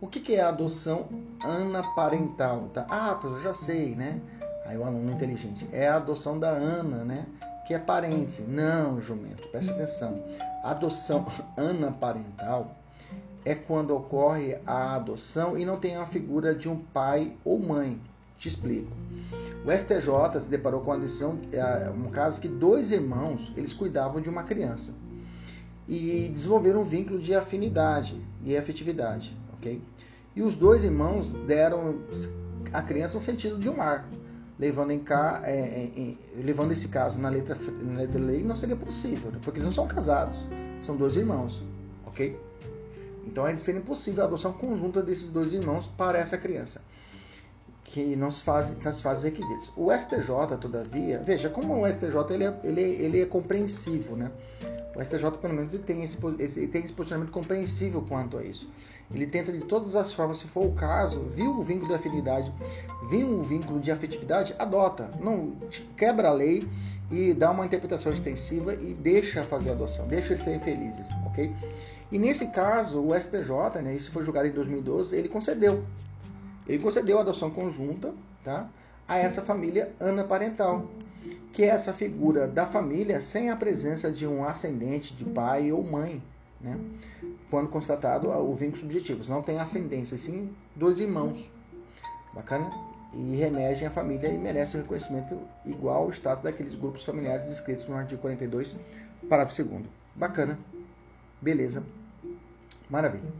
O que, que é adoção anaparental? Tá? Ah, professor, já sei, né? Aí o aluno inteligente. É a adoção da Ana, né? Que é parente. Não, jumento, preste atenção. A adoção anaparental é quando ocorre a adoção e não tem a figura de um pai ou mãe. Te explico. O STJ se deparou com uma decisão, é, um caso que dois irmãos eles cuidavam de uma criança e desenvolveram um vínculo de afinidade e afetividade, ok? E os dois irmãos deram à criança um sentido de um ar, levando em cá, é, é, levando esse caso na letra, na letra lei não seria possível, né? porque eles não são casados, são dois irmãos, ok? Então é seria impossível a adoção conjunta desses dois irmãos para essa criança que não se faz, satisfaz os requisitos. O STJ, todavia, veja como o STJ ele é, ele, ele é compreensivo, né? O STJ, pelo menos, ele tem, esse, ele tem esse posicionamento compreensível quanto a isso. Ele tenta, de todas as formas, se for o caso, viu o vínculo de afinidade, viu o vínculo de afetividade, adota. Não quebra a lei e dá uma interpretação extensiva e deixa fazer a adoção, deixa eles serem felizes, ok? E nesse caso, o STJ, né, isso foi julgado em 2012, ele concedeu ele concedeu a adoção conjunta tá, a essa família anaparental, que é essa figura da família sem a presença de um ascendente de pai ou mãe, né? quando constatado o vínculo subjetivo. Não tem ascendência, sim dois irmãos. Bacana? E remergem a família e merecem o reconhecimento igual ao status daqueles grupos familiares descritos no artigo 42, parágrafo 2. Bacana. Beleza. Maravilha.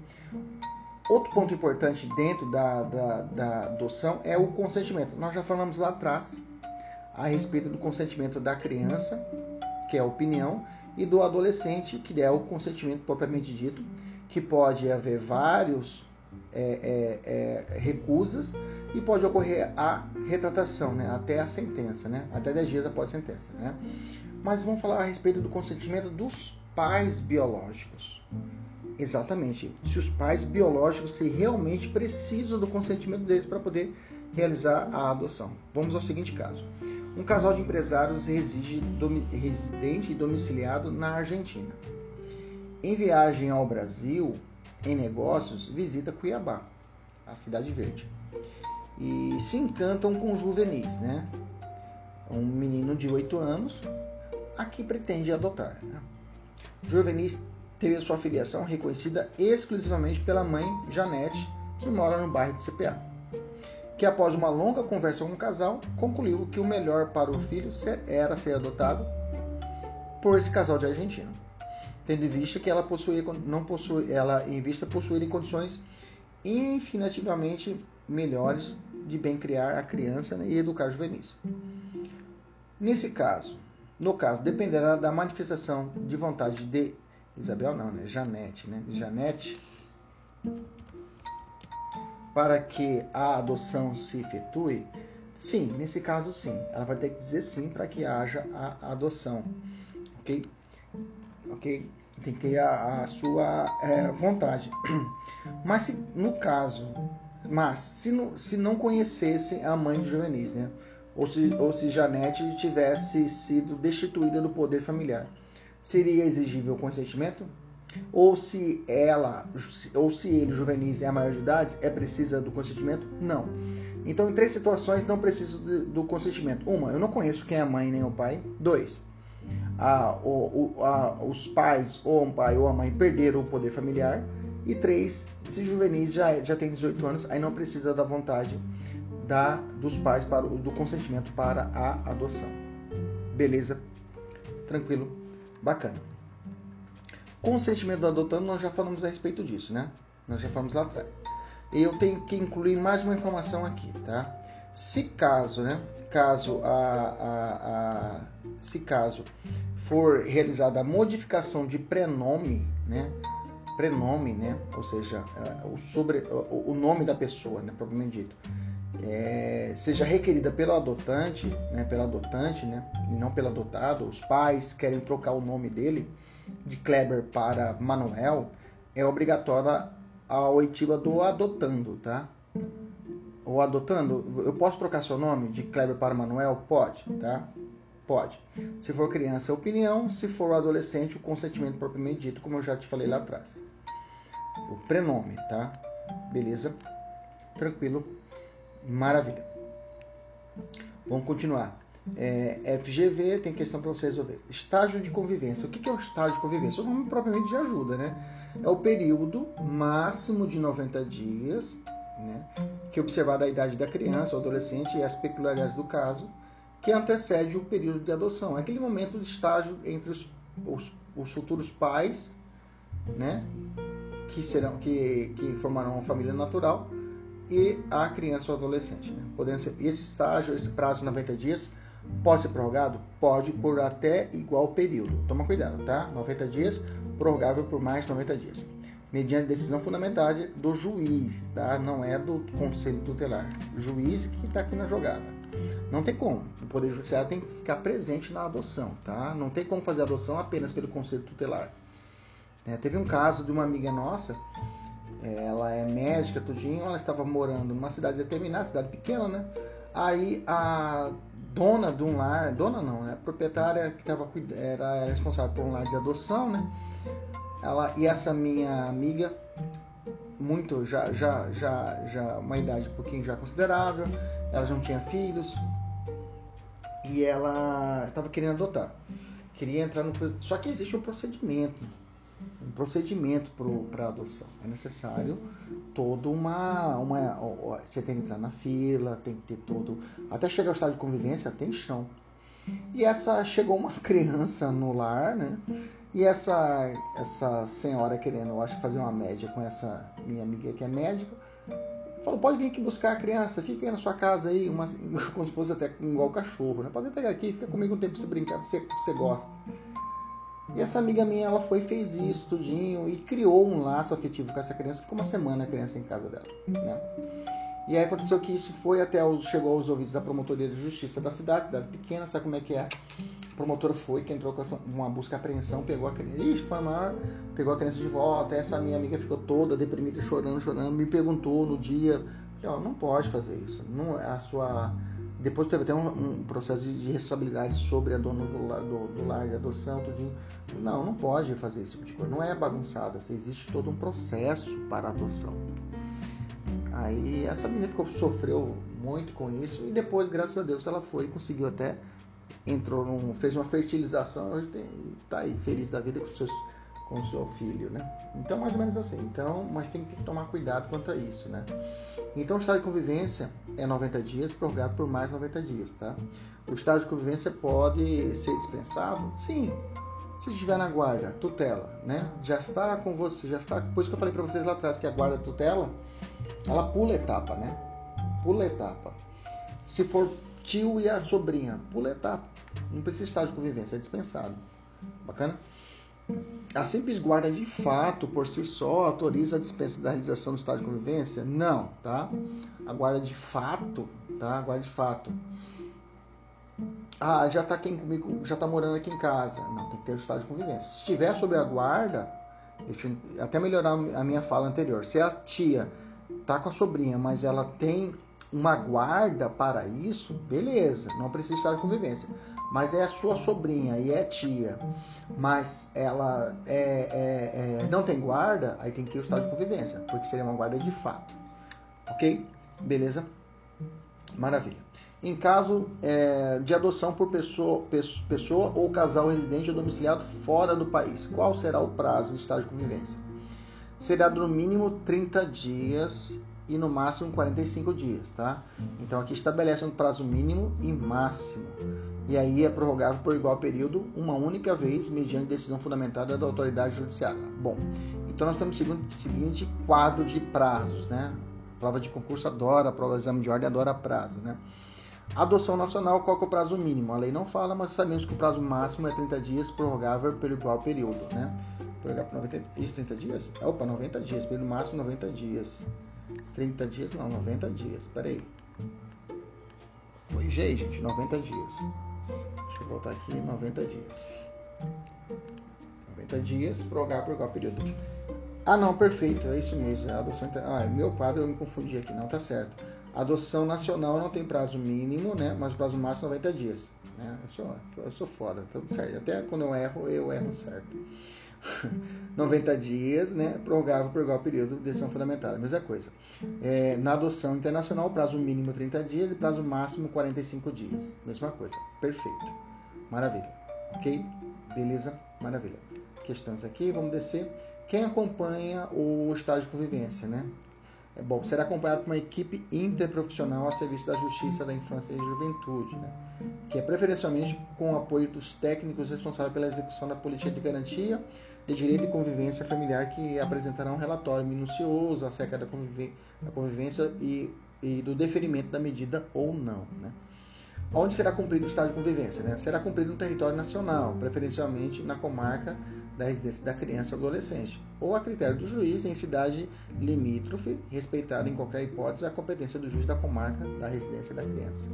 Outro ponto importante dentro da, da, da, adoção é o consentimento. Nós já falamos lá atrás a respeito do consentimento da criança, que é a opinião, e do adolescente, que é o consentimento propriamente dito, que pode haver vários é, é, é, recusas e pode ocorrer a retratação, né? até a sentença, né? até 10 dias após a sentença. Né? Mas vamos falar a respeito do consentimento dos pais biológicos. Exatamente. Se os pais biológicos se realmente precisam do consentimento deles para poder realizar a adoção. Vamos ao seguinte caso. Um casal de empresários reside, residente e domiciliado na Argentina. Em viagem ao Brasil, em negócios, visita Cuiabá, a cidade verde. E se encantam com juvenis, né? Um menino de 8 anos, a que pretende adotar. Né? Juvenis teve sua filiação reconhecida exclusivamente pela mãe Janete, que mora no bairro de CPA que após uma longa conversa com o casal, concluiu que o melhor para o filho era ser adotado por esse casal de argentino, tendo em vista que ela possuía não possui, ela em vista possuir condições infinitivamente melhores de bem criar a criança né, e educar juvenis. Nesse caso, no caso, dependerá da manifestação de vontade de Isabel, não, né? Janete, né? Janete para que a adoção se efetue? Sim, nesse caso sim. Ela vai ter que dizer sim para que haja a adoção. Ok? Ok? Tem que ter a, a sua é, vontade. Mas se, no caso, mas se não, se não conhecesse a mãe de juvenis, né? Ou se, ou se Janete tivesse sido destituída do poder familiar, seria exigível o consentimento? ou se ela, ou se ele, juvenis, é a maior de idade, é precisa do consentimento? Não. Então, em três situações, não preciso do consentimento. Uma, eu não conheço quem é a mãe nem o pai. Dois, a, o, a, os pais, ou o pai ou a mãe, perderam o poder familiar. E três, se juvenis já, já tem 18 anos, aí não precisa da vontade da, dos pais para do consentimento para a adoção. Beleza? Tranquilo? Bacana. Consentimento do adotando, nós já falamos a respeito disso, né? Nós já falamos lá atrás. E eu tenho que incluir mais uma informação aqui, tá? Se caso, né? Caso a, a, a se caso for realizada a modificação de prenome, né? Prenome, né? Ou seja, é, o sobre o nome da pessoa, né? Propriamente dito. É, seja requerida pelo adotante, né, pelo adotante, né, e não pelo adotado, os pais querem trocar o nome dele, de Kleber para Manuel é obrigatória a oitiva do adotando, tá? O adotando, eu posso trocar seu nome de Kleber para Manuel? Pode, tá? Pode. Se for criança, é opinião. Se for adolescente, o consentimento propriamente dito, como eu já te falei lá atrás. O prenome, tá? Beleza? Tranquilo. Maravilha. Vamos continuar. É, FGV tem questão para você resolver. Estágio de convivência. O que é o estágio de convivência? O nome propriamente de ajuda, né? É o período máximo de 90 dias, né? Que observada a idade da criança ou adolescente e as peculiaridades do caso, que antecede o período de adoção. É aquele momento de estágio entre os, os, os futuros pais, né? Que serão, que, que formarão uma família natural e a criança ou adolescente. Né? Podendo ser esse estágio, esse prazo de 90 dias Pode ser prorrogado? Pode por até igual período. Toma cuidado, tá? 90 dias, prorrogável por mais 90 dias. Mediante decisão fundamentada do juiz, tá? Não é do conselho tutelar. Juiz que está aqui na jogada. Não tem como. O Poder Judiciário tem que ficar presente na adoção, tá? Não tem como fazer adoção apenas pelo conselho tutelar. É, teve um caso de uma amiga nossa, ela é médica, tudinho, ela estava morando numa cidade determinada, cidade pequena, né? Aí a dona de um lar, dona não, né? A proprietária que tava, era responsável por um lar de adoção, né? Ela, e essa minha amiga, muito, já, já, já, já, uma idade um pouquinho já considerável, ela já não tinha filhos, e ela estava querendo adotar. Queria entrar no. Só que existe um procedimento um procedimento para adoção. É necessário todo uma, uma. Você tem que entrar na fila, tem que ter todo. Até chegar ao estado de convivência, tem chão. E essa chegou uma criança no lar, né? E essa, essa senhora querendo, eu acho, fazer uma média com essa minha amiga que é médica, falou: pode vir aqui buscar a criança, fica aí na sua casa aí, uma, como se fosse até igual cachorro, né? Pode pegar aqui, fica comigo um tempo pra você brincar, você, você gosta. E essa amiga minha, ela foi fez isso, tudinho, e criou um laço afetivo com essa criança. Ficou uma semana a criança em casa dela, né? E aí aconteceu que isso foi até os, chegou aos ouvidos da promotoria de justiça da cidade, cidade pequena, sabe como é que é? A promotora foi, que entrou com uma busca apreensão, pegou a criança, Ixi, foi maior, pegou a criança de volta, essa minha amiga ficou toda deprimida, chorando, chorando, me perguntou no dia, não pode fazer isso, não, a sua Depois teve até um, um processo de, de, responsabilidade sobre a dona do, do, do lar de adoção, tudinho. Não, não pode fazer esse tipo de coisa. Não é bagunçada. Existe todo um processo para a adoção. Aí essa menina ficou, sofreu muito com isso e depois, graças a Deus, ela foi e conseguiu até entrou num, fez uma fertilização, hoje tem, tá aí feliz da vida com seus com o seu filho, né? Então, mais ou menos assim. Então, mas tem que tomar cuidado quanto a isso, né? Então, o estado de convivência é 90 dias, prorrogado por mais 90 dias, tá? O estado de convivência pode ser dispensado? Sim. Se estiver na guarda, tutela, né? Já está com você, já está. Por isso que eu falei para vocês lá atrás que a guarda tutela, ela pula etapa, né? Pula etapa. Se for tio e a sobrinha, pula etapa. Não precisa estar de convivência, é dispensado. Bacana? A simples guarda de fato, por si só, autoriza a dispensa da realização do estado de convivência? Não, tá? A guarda de fato, tá? A guarda de fato. Ah, já está aqui comigo, já está morando aqui em casa. Não, tem que ter o estado de convivência. Se estiver sob a guarda, até melhorar a minha fala anterior. Se a tia tá com a sobrinha, mas ela tem uma guarda para isso, beleza, não precisa estar de convivência mas é a sua sobrinha e é tia, mas ela é, é, é, não tem guarda, aí tem que ter o estado de convivência, porque seria uma guarda de fato. Ok? Beleza? Maravilha. Em caso é, de adoção por pessoa, pessoa ou casal residente ou domiciliado fora do país, qual será o prazo de estado de convivência? Será no mínimo 30 dias e no máximo 45 dias, tá? Então aqui estabelece um prazo mínimo e máximo. E aí é prorrogável por igual período uma única vez, mediante decisão fundamentada da autoridade judiciária. Bom, então nós temos o seguinte quadro de prazos, né? Prova de concurso adora, prova de exame de ordem adora prazo, né? Adoção nacional, qual é o prazo mínimo? A lei não fala, mas sabemos que o prazo máximo é 30 dias, prorrogável pelo igual período, né? Prorrogável por 90, isso, 30 dias? Opa, 90 dias, período máximo 90 dias. 30 dias não, 90 dias, peraí. Corrigei, gente, 90 dias. Deixa eu voltar aqui, 90 dias. 90 dias, prorrogar por igual período. Ah, não, perfeito, é isso mesmo. É adoção Ah, é meu quadro eu me confundi aqui, não, tá certo. Adoção nacional não tem prazo mínimo, né? Mas o prazo máximo é 90 dias. Né? Eu, sou, eu sou fora, tudo certo. Até quando eu erro, eu erro certo. 90 dias, né, prorrogável por igual período de decisão fundamentada, mesma coisa. É, na adoção internacional, prazo mínimo 30 dias e prazo máximo 45 dias, mesma coisa. Perfeito. Maravilha. Ok? Beleza? Maravilha. Questões aqui, vamos descer. Quem acompanha o estágio de convivência, né? É bom, será acompanhado por uma equipe interprofissional a serviço da Justiça da Infância e Juventude, né? que é preferencialmente com o apoio dos técnicos responsáveis pela execução da política de garantia de direito e convivência familiar que apresentará um relatório minucioso acerca da, convivência e, e, do deferimento da medida ou não. Né? Onde será cumprido o estado de convivência? Né? Será cumprido no território nacional, preferencialmente na comarca da residência da criança ou adolescente, ou a critério do juiz em cidade limítrofe, respeitada em qualquer hipótese a competência do juiz da comarca da residência da criança.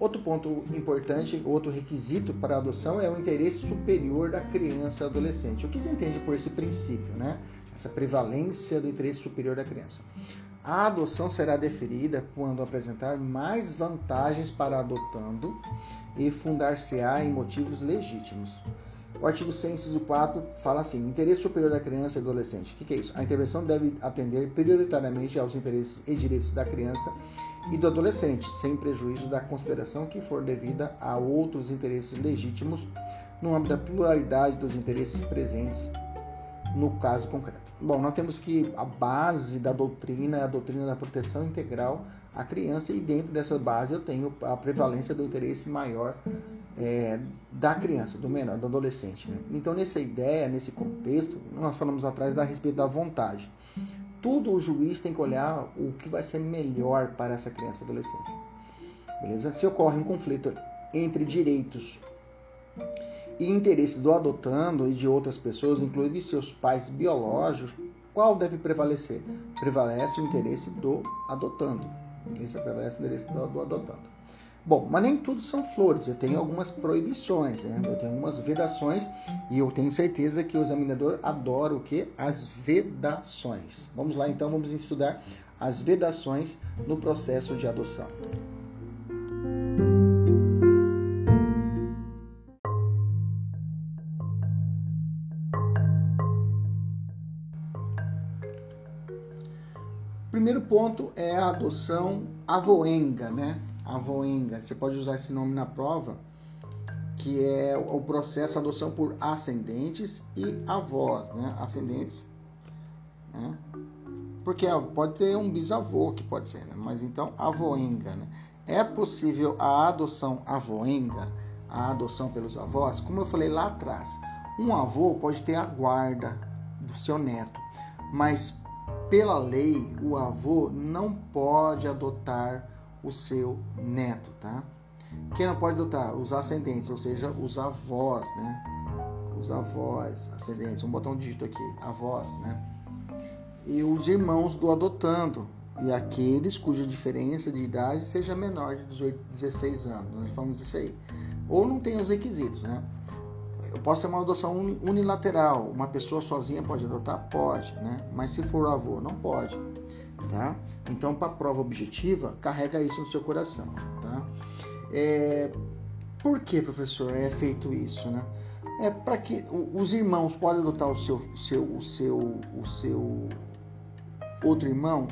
Outro ponto importante, outro requisito para a adoção é o interesse superior da criança e adolescente. O que se entende por esse princípio, né? Essa prevalência do interesse superior da criança. A adoção será deferida quando apresentar mais vantagens para adotando e fundar-se-á em motivos legítimos. O artigo 100, inciso 4, fala assim: interesse superior da criança e adolescente. O que, que é isso? A intervenção deve atender prioritariamente aos interesses e direitos da criança e do adolescente, sem prejuízo da consideração que for devida a outros interesses legítimos no âmbito da pluralidade dos interesses presentes no caso concreto. Bom, nós temos que a base da doutrina é a doutrina da proteção integral à criança e dentro dessa base eu tenho a prevalência do interesse maior é, da criança, do menor, do adolescente. Né? Então, nessa ideia, nesse contexto, nós falamos atrás da respeito da vontade tudo o juiz tem que olhar o que vai ser melhor para essa criança adolescente. Beleza? Se ocorre um conflito entre direitos e interesses do adotando e de outras pessoas, incluindo seus pais biológicos, qual deve prevalecer? Prevalece o interesse do adotando. Beleza? Prevalece o interesse do adotando. Bom, mas nem tudo são flores. Eu tenho algumas proibições, né? eu tenho algumas vedações e eu tenho certeza que o examinador adora o que? As vedações. Vamos lá então, vamos estudar as vedações no processo de adoção. Primeiro ponto é a adoção avoenga, né? Avoenga. Você pode usar esse nome na prova, que é o processo de adoção por ascendentes e avós, né? Ascendentes, né? Porque pode ter um bisavô que pode ser, né? Mas então avoenga, né? É possível a adoção avoenga, a adoção pelos avós, como eu falei lá atrás. Um avô pode ter a guarda do seu neto, mas pela lei, o avô não pode adotar o seu neto, tá? Quem não pode adotar? Os ascendentes, ou seja, os avós, né? Os avós, ascendentes. Vamos botar um dígito aqui, avós, né? E os irmãos do adotando, e aqueles cuja diferença de idade seja menor de 18, 16 anos. Nós falamos isso aí. Ou não tem os requisitos, né? Eu posso ter uma adoção unilateral. Uma pessoa sozinha pode adotar? Pode, né? Mas se for avô, não pode, tá? Então, para a prova objetiva, carrega isso no seu coração, tá? É... Por que, professor, é feito isso, né? É para que os irmãos podem adotar o seu, seu, o seu, o seu outro irmão.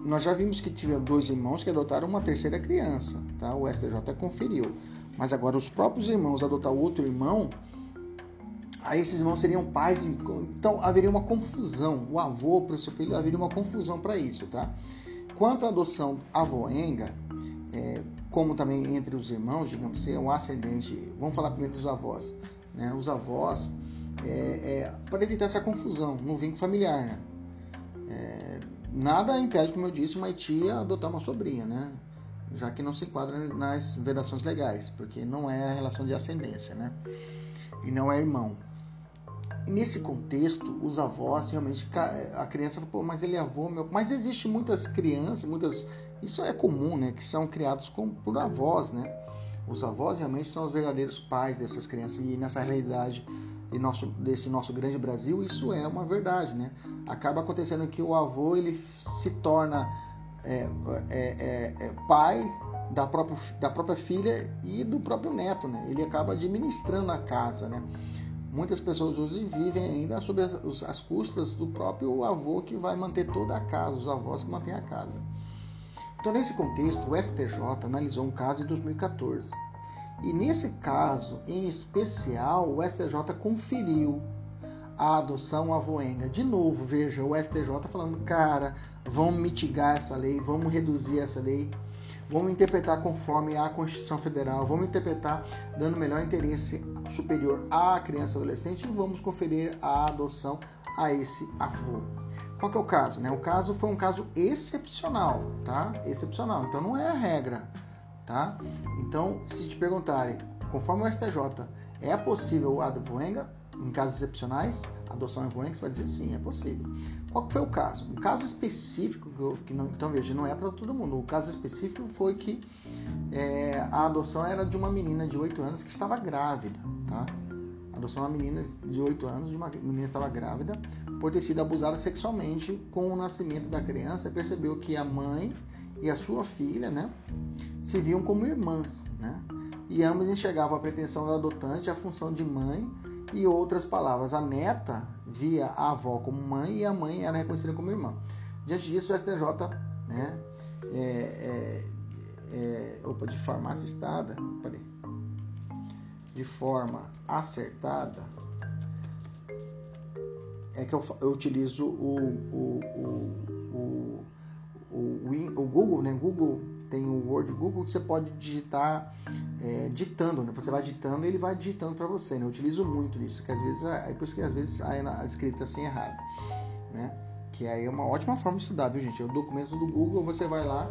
Nós já vimos que tiveram dois irmãos que adotaram uma terceira criança, tá? O STJ conferiu. Mas agora os próprios irmãos adotar outro irmão, aí esses irmãos seriam pais, então haveria uma confusão. O avô para o seu filho haveria uma confusão para isso, tá? Quanto à adoção avoenga, é, como também entre os irmãos, digamos assim, um ascendente. Vamos falar primeiro dos avós, né? Os avós, é, é, para evitar essa confusão no vínculo familiar, né? É, nada impede, como eu disse, uma tia adotar uma sobrinha, né? Já que não se enquadra nas vedações legais, porque não é a relação de ascendência, né? E não é irmão. Nesse contexto, os avós realmente a criança fala, pô, mas ele é avô, meu. Mas existe muitas crianças, muitas isso é comum, né? Que são criados com, por avós, né? Os avós realmente são os verdadeiros pais dessas crianças e nessa realidade de nosso, desse nosso grande Brasil, isso é uma verdade, né? Acaba acontecendo que o avô ele se torna é, é, é, é, pai da própria, da própria filha e do próprio neto, né? Ele acaba administrando a casa, né? Muitas pessoas hoje vivem ainda sob as, as custas do próprio avô que vai manter toda a casa, os avós que mantêm a casa. Então, nesse contexto, o STJ analisou um caso em 2014 e nesse caso, em especial, o STJ conferiu a adoção avoenga. De novo, veja, o STJ falando, cara, vamos mitigar essa lei, vamos reduzir essa lei, vamos interpretar conforme a Constituição Federal, vamos interpretar dando melhor interesse superior à criança e adolescente e vamos conferir a adoção a esse avô. Qual que é o caso? Né? O caso foi um caso excepcional, tá? Excepcional. Então não é a regra tá? Então, se te perguntarem, conforme o STJ, é possível a voenga em casos excepcionais, a adoção voenga, você vai dizer sim, é possível. Qual foi o caso? O caso específico, que não, então veja, não é para todo mundo. O caso específico foi que é, a adoção era de uma menina de 8 anos que estava grávida, tá? A adoção de uma menina de 8 anos, de uma menina que estava grávida, por ter sido abusada sexualmente com o nascimento da criança, percebeu que a mãe e a sua filha, né, se viam como irmãs, né? E ambas enxergavam a pretensão do adotante a função de mãe e outras palavras. A neta via a avó como mãe e a mãe era reconhecida como irmã. Diante disso, o STJ, né, é, é, é, opa, de forma acertada, peraí, de forma acertada, é que eu, eu utilizo o, o, o, o o, o Google, né? Google tem o Word Google que você pode digitar é, ditando, né? Você vai ditando e ele vai digitando para você, né? Eu utilizo muito isso, que às vezes é por isso que às vezes a, escrita assim errada, né? Que aí é uma ótima forma de estudar, viu, gente? O documento do Google, você vai lá,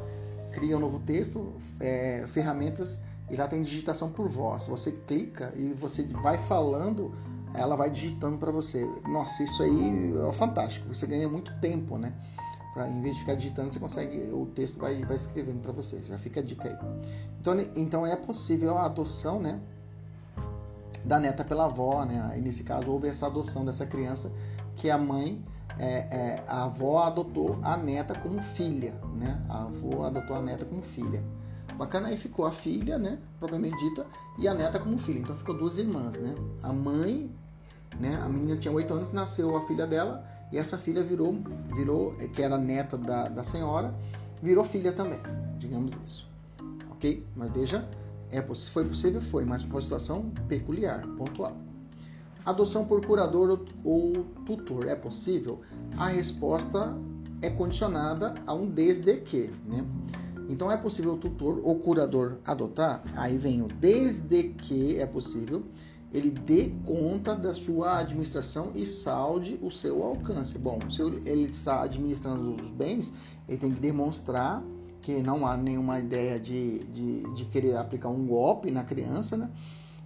cria um novo texto, é, ferramentas e lá tem digitação por voz. Você clica e você vai falando, ela vai digitando para você. Nossa, isso aí é fantástico. Você ganha muito tempo, né? Pra, em vez de ficar digitando, você consegue, o texto vai, vai escrevendo para você. Já fica a dica aí. Então, então é possível a adoção, né? Da neta pela avó, né? Nesse caso houve essa adoção dessa criança que a mãe, é, é, a avó adotou a neta como filha, né? A avó adotou a neta como filha. Bacana, aí ficou a filha, né? Propriamente dita, e a neta como filha. Então ficou duas irmãs, né? A mãe, né? A menina tinha oito anos, nasceu a filha dela E essa filha virou, virou que era neta da, da senhora, virou filha também, digamos isso. Ok? Mas veja, é, foi possível? Foi, mas foi uma situação peculiar, pontual. Adoção por curador ou tutor é possível? A resposta é condicionada a um desde que, né? Então é possível o tutor ou curador adotar? Aí vem o desde que é possível ele dê conta da sua administração e salde o seu alcance. Bom, se ele está administrando os bens, ele tem que demonstrar que não há nenhuma ideia de, de, de querer aplicar um golpe na criança, né?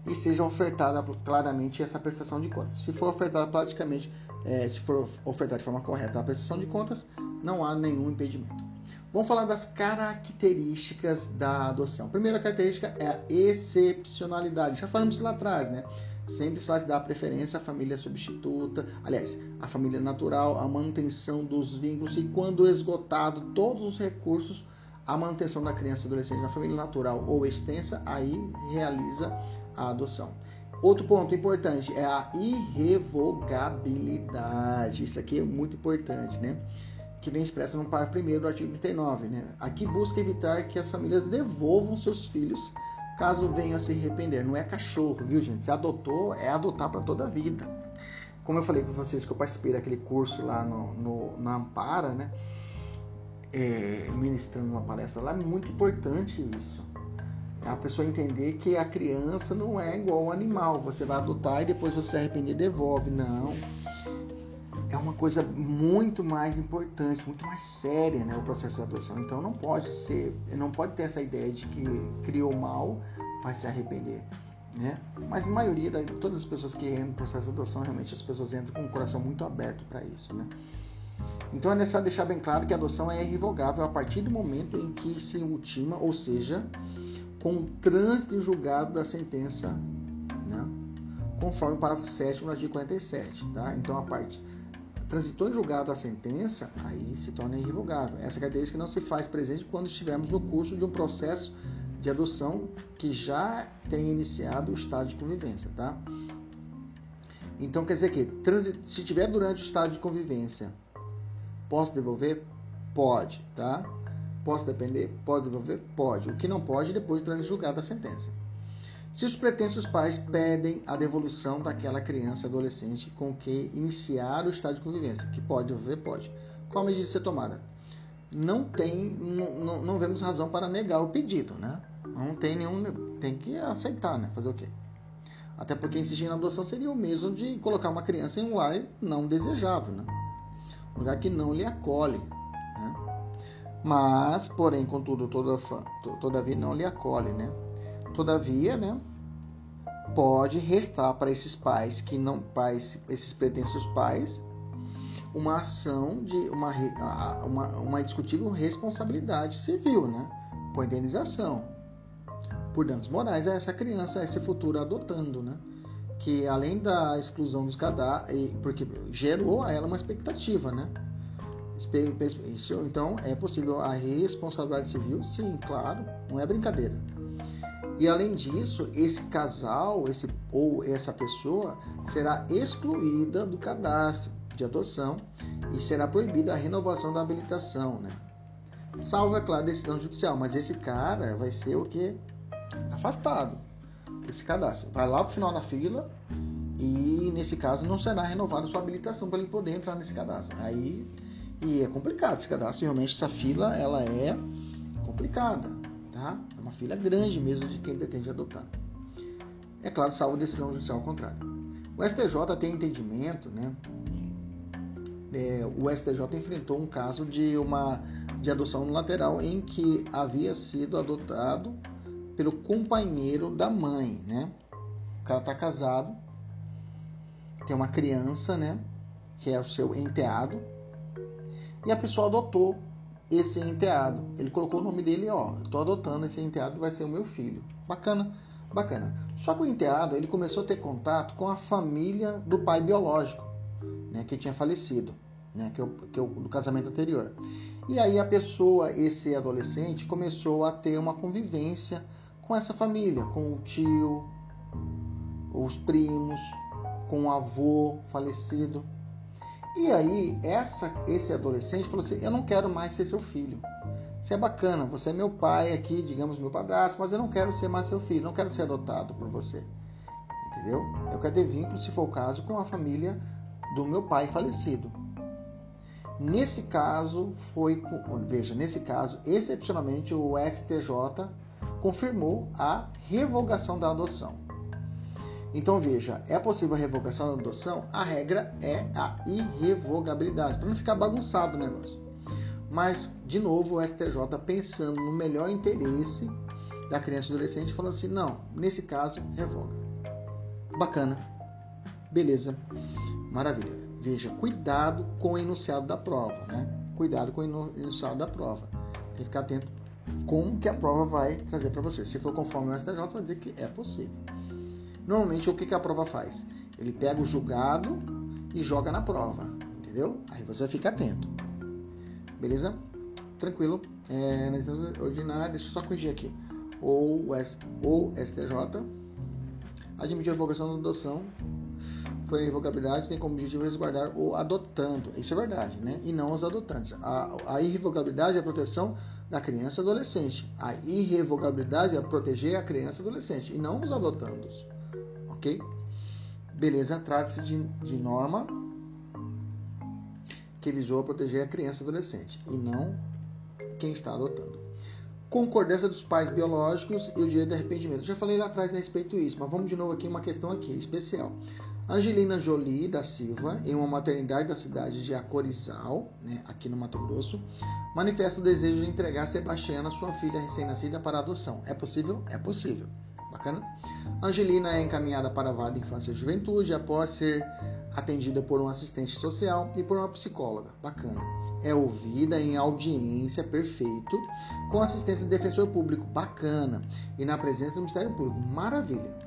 E seja ofertada claramente essa prestação de contas. Se for ofertada praticamente, é, se for ofertada de forma correta a prestação de contas, não há nenhum impedimento. Vamos falar das características da adoção. Primeira característica é a excepcionalidade. Já falamos lá atrás, né? Sempre se vai dar preferência à família substituta, aliás, à família natural, a manutenção dos vínculos e, quando esgotado todos os recursos, a manutenção da criança e adolescente na família natural ou extensa, aí realiza a adoção. Outro ponto importante é a irrevogabilidade. Isso aqui é muito importante, né? Que vem expressa no parágrafo 1 do artigo 39. Né? Aqui busca evitar que as famílias devolvam seus filhos caso venham a se arrepender. Não é cachorro, viu, gente? Se adotou, é adotar para toda a vida. Como eu falei para vocês que eu participei daquele curso lá no, no na Ampara, né? É, ministrando uma palestra lá, é muito importante isso. A pessoa entender que a criança não é igual ao animal. Você vai adotar e depois você se arrepender devolve. Não é uma coisa muito mais importante, muito mais séria, né, o processo de adoção. Então não pode ser, não pode ter essa ideia de que criou mal vai se arrepender, né? Mas a maioria, da, todas as pessoas que entram no processo de adoção, realmente as pessoas entram com o coração muito aberto para isso, né? Então é necessário deixar bem claro que a adoção é irrevogável a partir do momento em que se ultima, ou seja, com o trânsito julgado da sentença, né? conforme o parágrafo 7 do artigo 47, tá? Então a parte transitou em julgado a sentença, aí se torna irrevogável. Essa característica não se faz presente quando estivermos no curso de um processo de adoção que já tem iniciado o estado de convivência, tá? Então quer dizer que se tiver durante o estado de convivência, posso devolver? Pode, tá? Posso depender? Pode devolver? Pode. O que não pode depois de julgado a sentença. Se os pretensos pais pedem a devolução daquela criança adolescente com que iniciar o estado de convivência, que pode haver, pode. Qual medida ser tomada? Não tem, não, não vemos razão para negar o pedido, né? Não tem nenhum, tem que aceitar, né? Fazer o quê? Até porque insistir na adoção seria o mesmo de colocar uma criança em um lar não desejável, né? Um lugar que não lhe acolhe, né? Mas, porém, contudo, toda, todavia não lhe acolhe, né? Todavia, né, pode restar para esses pais que não pais, esses pretensos pais, uma ação de uma, uma, uma indiscutível responsabilidade civil, né, por indenização, por danos morais a essa criança, a esse futuro adotando, né, que além da exclusão dos cadastros, porque gerou a ela uma expectativa, né, então é possível a responsabilidade civil, sim, claro, não é brincadeira. E além disso, esse casal, esse ou essa pessoa será excluída do cadastro de adoção e será proibida a renovação da habilitação, né? Salvo, é claro, decisão judicial, mas esse cara vai ser o que? Afastado desse cadastro. Vai lá pro final da fila e nesse caso não será renovada sua habilitação para ele poder entrar nesse cadastro. Aí e é complicado esse cadastro, realmente essa fila ela é complicada tá? Filha grande mesmo de quem pretende adotar. É claro, salvo decisão judicial ao contrário. O STJ tem entendimento, né? É, o STJ enfrentou um caso de uma de adoção lateral em que havia sido adotado pelo companheiro da mãe, né? O cara está casado, tem uma criança, né? Que é o seu enteado, e a pessoa adotou esse enteado. Ele colocou o nome dele, ó, estou adotando esse enteado, vai ser o meu filho. Bacana, bacana. Só que o enteado, ele começou a ter contato com a família do pai biológico, né, que tinha falecido, né, que, é o, que é o do casamento anterior. E aí a pessoa, esse adolescente, começou a ter uma convivência com essa família, com o tio, os primos, com o avô falecido. E aí, essa, esse adolescente falou assim: Eu não quero mais ser seu filho. Você é bacana, você é meu pai aqui, digamos meu padrasto, mas eu não quero ser mais seu filho, não quero ser adotado por você. Entendeu? Eu quero ter vínculo, se for o caso, com a família do meu pai falecido. Nesse caso, foi. Veja, nesse caso, excepcionalmente, o STJ confirmou a revogação da adoção. Então veja, é possível a revogação da adoção? A regra é a irrevogabilidade, para não ficar bagunçado o negócio. Mas, de novo, o STJ pensando no melhor interesse da criança e adolescente, falando assim: não, nesse caso, revoga. Bacana. Beleza. Maravilha. Veja, cuidado com o enunciado da prova, né? Cuidado com o enunciado da prova. Tem que ficar atento com o que a prova vai trazer para você. Se for conforme o STJ, vai dizer que é possível. Normalmente, o que, que a prova faz? Ele pega o julgado e joga na prova, entendeu? Aí você fica atento. Beleza? Tranquilo. É, na instância ordinária, deixa eu só corrigir aqui. Ou o STJ admitiu a revogação da adoção foi a irrevogabilidade tem como objetivo resguardar o adotando. Isso é verdade, né? E não os adotantes. A, a irrevogabilidade é a proteção da criança e adolescente. A irrevogabilidade é proteger a criança e adolescente e não os adotandos ok? Beleza, trata-se de, de norma que visou proteger a criança e adolescente e não quem está adotando. Concordância dos pais biológicos e o direito de arrependimento. Já falei lá atrás a respeito disso, mas vamos de novo aqui uma questão aqui especial. Angelina Jolie da Silva, em uma maternidade da cidade de Acorizal, né, aqui no Mato Grosso, manifesta o desejo de entregar Sebastiana, sua filha recém-nascida, para adoção. É possível? É possível. Angelina é encaminhada para a Vale Infância e Juventude após ser atendida por um assistente social e por uma psicóloga. Bacana. É ouvida em audiência, perfeito, com assistência do defensor público. Bacana. E na presença do Ministério Público. Maravilha.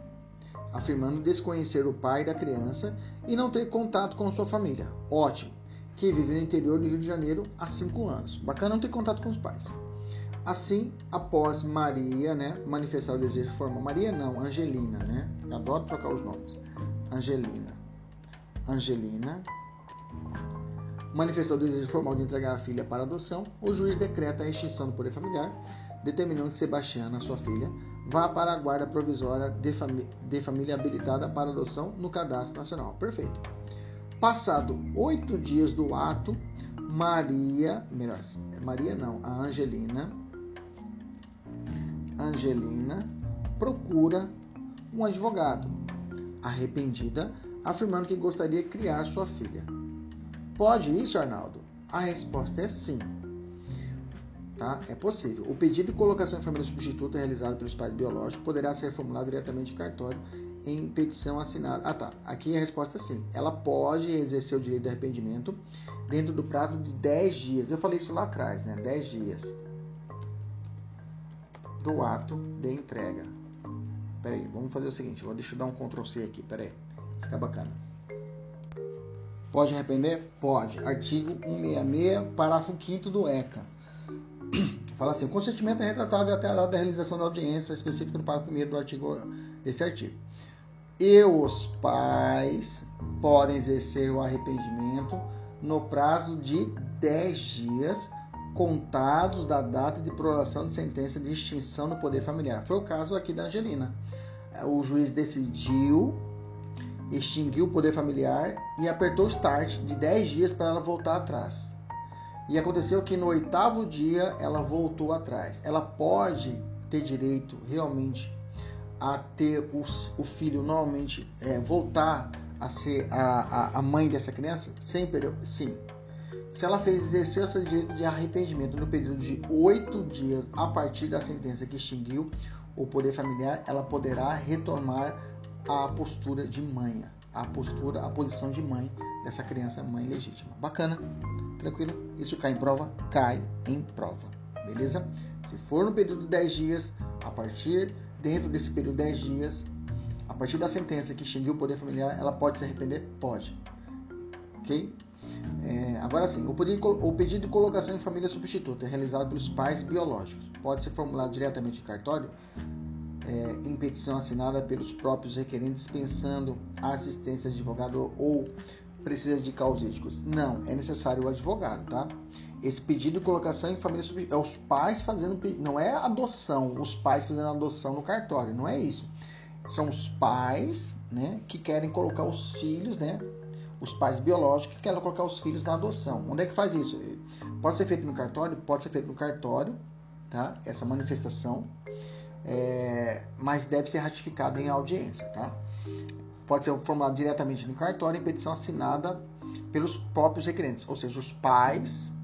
Afirmando desconhecer o pai da criança e não ter contato com sua família. Ótimo. Que vive no interior do Rio de Janeiro há cinco anos. Bacana não ter contato com os pais. Assim, após Maria, né, manifestar o desejo de Maria não, Angelina, né? Eu adoro trocar os nomes. Angelina. Angelina manifestou o desejo formal de entregar a filha para adoção, o juiz decreta a extinção do poder familiar, determinando que Sebastiana, sua filha, vá para a guarda provisória de, de família habilitada para adoção no cadastro nacional. Perfeito. Passado oito dias do ato, Maria, melhor, Maria não, a Angelina, Angelina procura um advogado, arrependida, afirmando que gostaria de criar sua filha. Pode isso, Arnaldo? A resposta é sim. Tá? É possível. O pedido de colocação em família substituta realizado pelos pais biológicos poderá ser formulado diretamente em cartório em petição assinada. Ah, tá. Aqui a resposta é sim. Ela pode exercer o direito de arrependimento dentro do prazo de 10 dias. Eu falei isso lá atrás, né? 10 dias do ato de entrega. Peraí, vamos fazer o seguinte, vou deixa eu dar um Ctrl C aqui, peraí, fica bacana. Pode arrepender? Pode. Artigo 166, parágrafo 5 do ECA. Fala assim, o consentimento é retratável até a data da realização da audiência específica do parágrafo 1 do artigo desse artigo. E os pais podem exercer o arrependimento no prazo de 10 dias contados da data de prorrogação de sentença de extinção do poder familiar. Foi o caso aqui da Angelina. O juiz decidiu extinguir o poder familiar e apertou o start de 10 dias para ela voltar atrás. E aconteceu que no oitavo dia ela voltou atrás. Ela pode ter direito realmente a ter o, o filho normalmente é, voltar a ser a, a, a mãe dessa criança sem perder? Sim, se ela fez exercer seu direito de arrependimento no período de oito dias a partir da sentença que extinguiu o poder familiar, ela poderá retomar a postura de mãe, a postura, a posição de mãe dessa criança, mãe legítima. Bacana, tranquilo? Isso cai em prova? Cai em prova, beleza? Se for no período de 10 dias, a partir dentro desse período de 10 dias, a partir da sentença que extinguiu o poder familiar, ela pode se arrepender? Pode. Ok? É, agora sim, o pedido, de colocação em família substituta é realizado pelos pais biológicos. Pode ser formulado diretamente em cartório, é, em petição assinada pelos próprios requerentes, dispensando a assistência de advogado ou precisa de causísticos? Não, é necessário o advogado, tá? Esse pedido de colocação em família é os pais fazendo, não é adoção, os pais fazendo adoção no cartório, não é isso. São os pais, né, que querem colocar os filhos, né, os pais biológicos que querem colocar os filhos na adoção. Onde é que faz isso? Pode ser feito no cartório? Pode ser feito no cartório, tá? Essa manifestação, é, mas deve ser ratificado em audiência, tá? Pode ser formulado diretamente no cartório em petição assinada pelos próprios requerentes, ou seja, os pais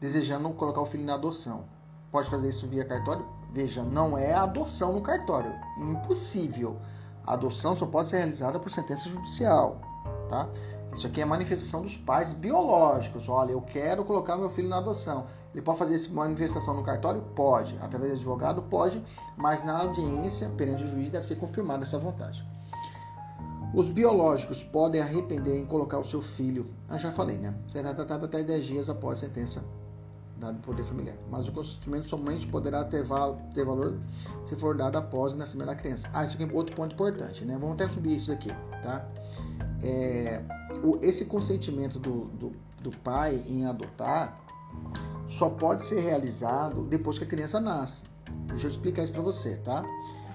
desejando colocar o filho na adoção. Pode fazer isso via cartório? Veja, não é adoção no cartório, impossível. A adoção só pode ser realizada por sentença judicial, tá? Isso aqui é manifestação dos pais biológicos. Olha, eu quero colocar meu filho na adoção. Ele pode fazer essa manifestação no cartório? Pode. Através de advogado? Pode. Mas na audiência, perante o juiz, deve ser confirmada essa vontade. Os biológicos podem arrepender em colocar o seu filho. Eu já falei, né? Será tratado até 10 dias após a sentença dada do poder familiar. Mas o consentimento somente poderá ter, val ter valor se for dado após o nascimento da criança. Ah, isso aqui é outro ponto importante, né? Vamos até subir isso aqui, tá? É, o, esse consentimento do, do, do pai em adotar só pode ser realizado depois que a criança nasce. Deixa eu explicar isso para você, tá?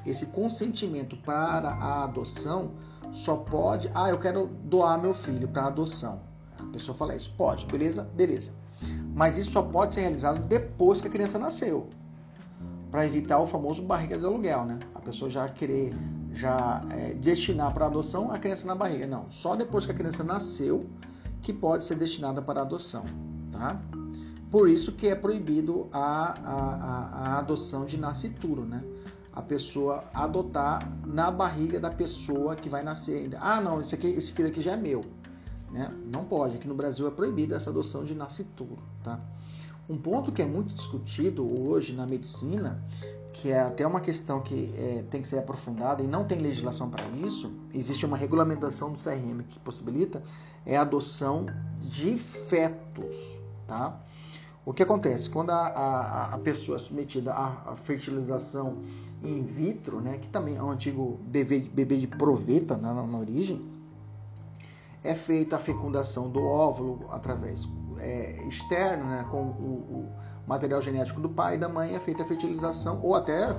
Esse consentimento para a adoção só pode. Ah, eu quero doar meu filho para adoção. A pessoa fala isso. Pode, beleza? Beleza. Mas isso só pode ser realizado depois que a criança nasceu. Para evitar o famoso barriga de aluguel, né? Pessoa já querer já é, destinar para adoção a criança na barriga. Não, só depois que a criança nasceu que pode ser destinada para adoção, tá? Por isso que é proibido a, a, a, a adoção de nascituro, né? A pessoa adotar na barriga da pessoa que vai nascer ainda. Ah, não, esse, aqui, esse filho aqui já é meu. Né? Não pode. Aqui no Brasil é proibida essa adoção de nascituro, tá? Um ponto que é muito discutido hoje na medicina que é até uma questão que é, tem que ser aprofundada e não tem legislação para isso, existe uma regulamentação do CRM que possibilita, é a adoção de fetos, tá? O que acontece? Quando a, a, a pessoa é submetida à, fertilização in vitro, né, que também é um antigo bebê, bebê de proveta né, na, na, origem, é feita a fecundação do óvulo através é, externo, né, com o, o material genético do pai e da mãe é feita a fertilização, ou até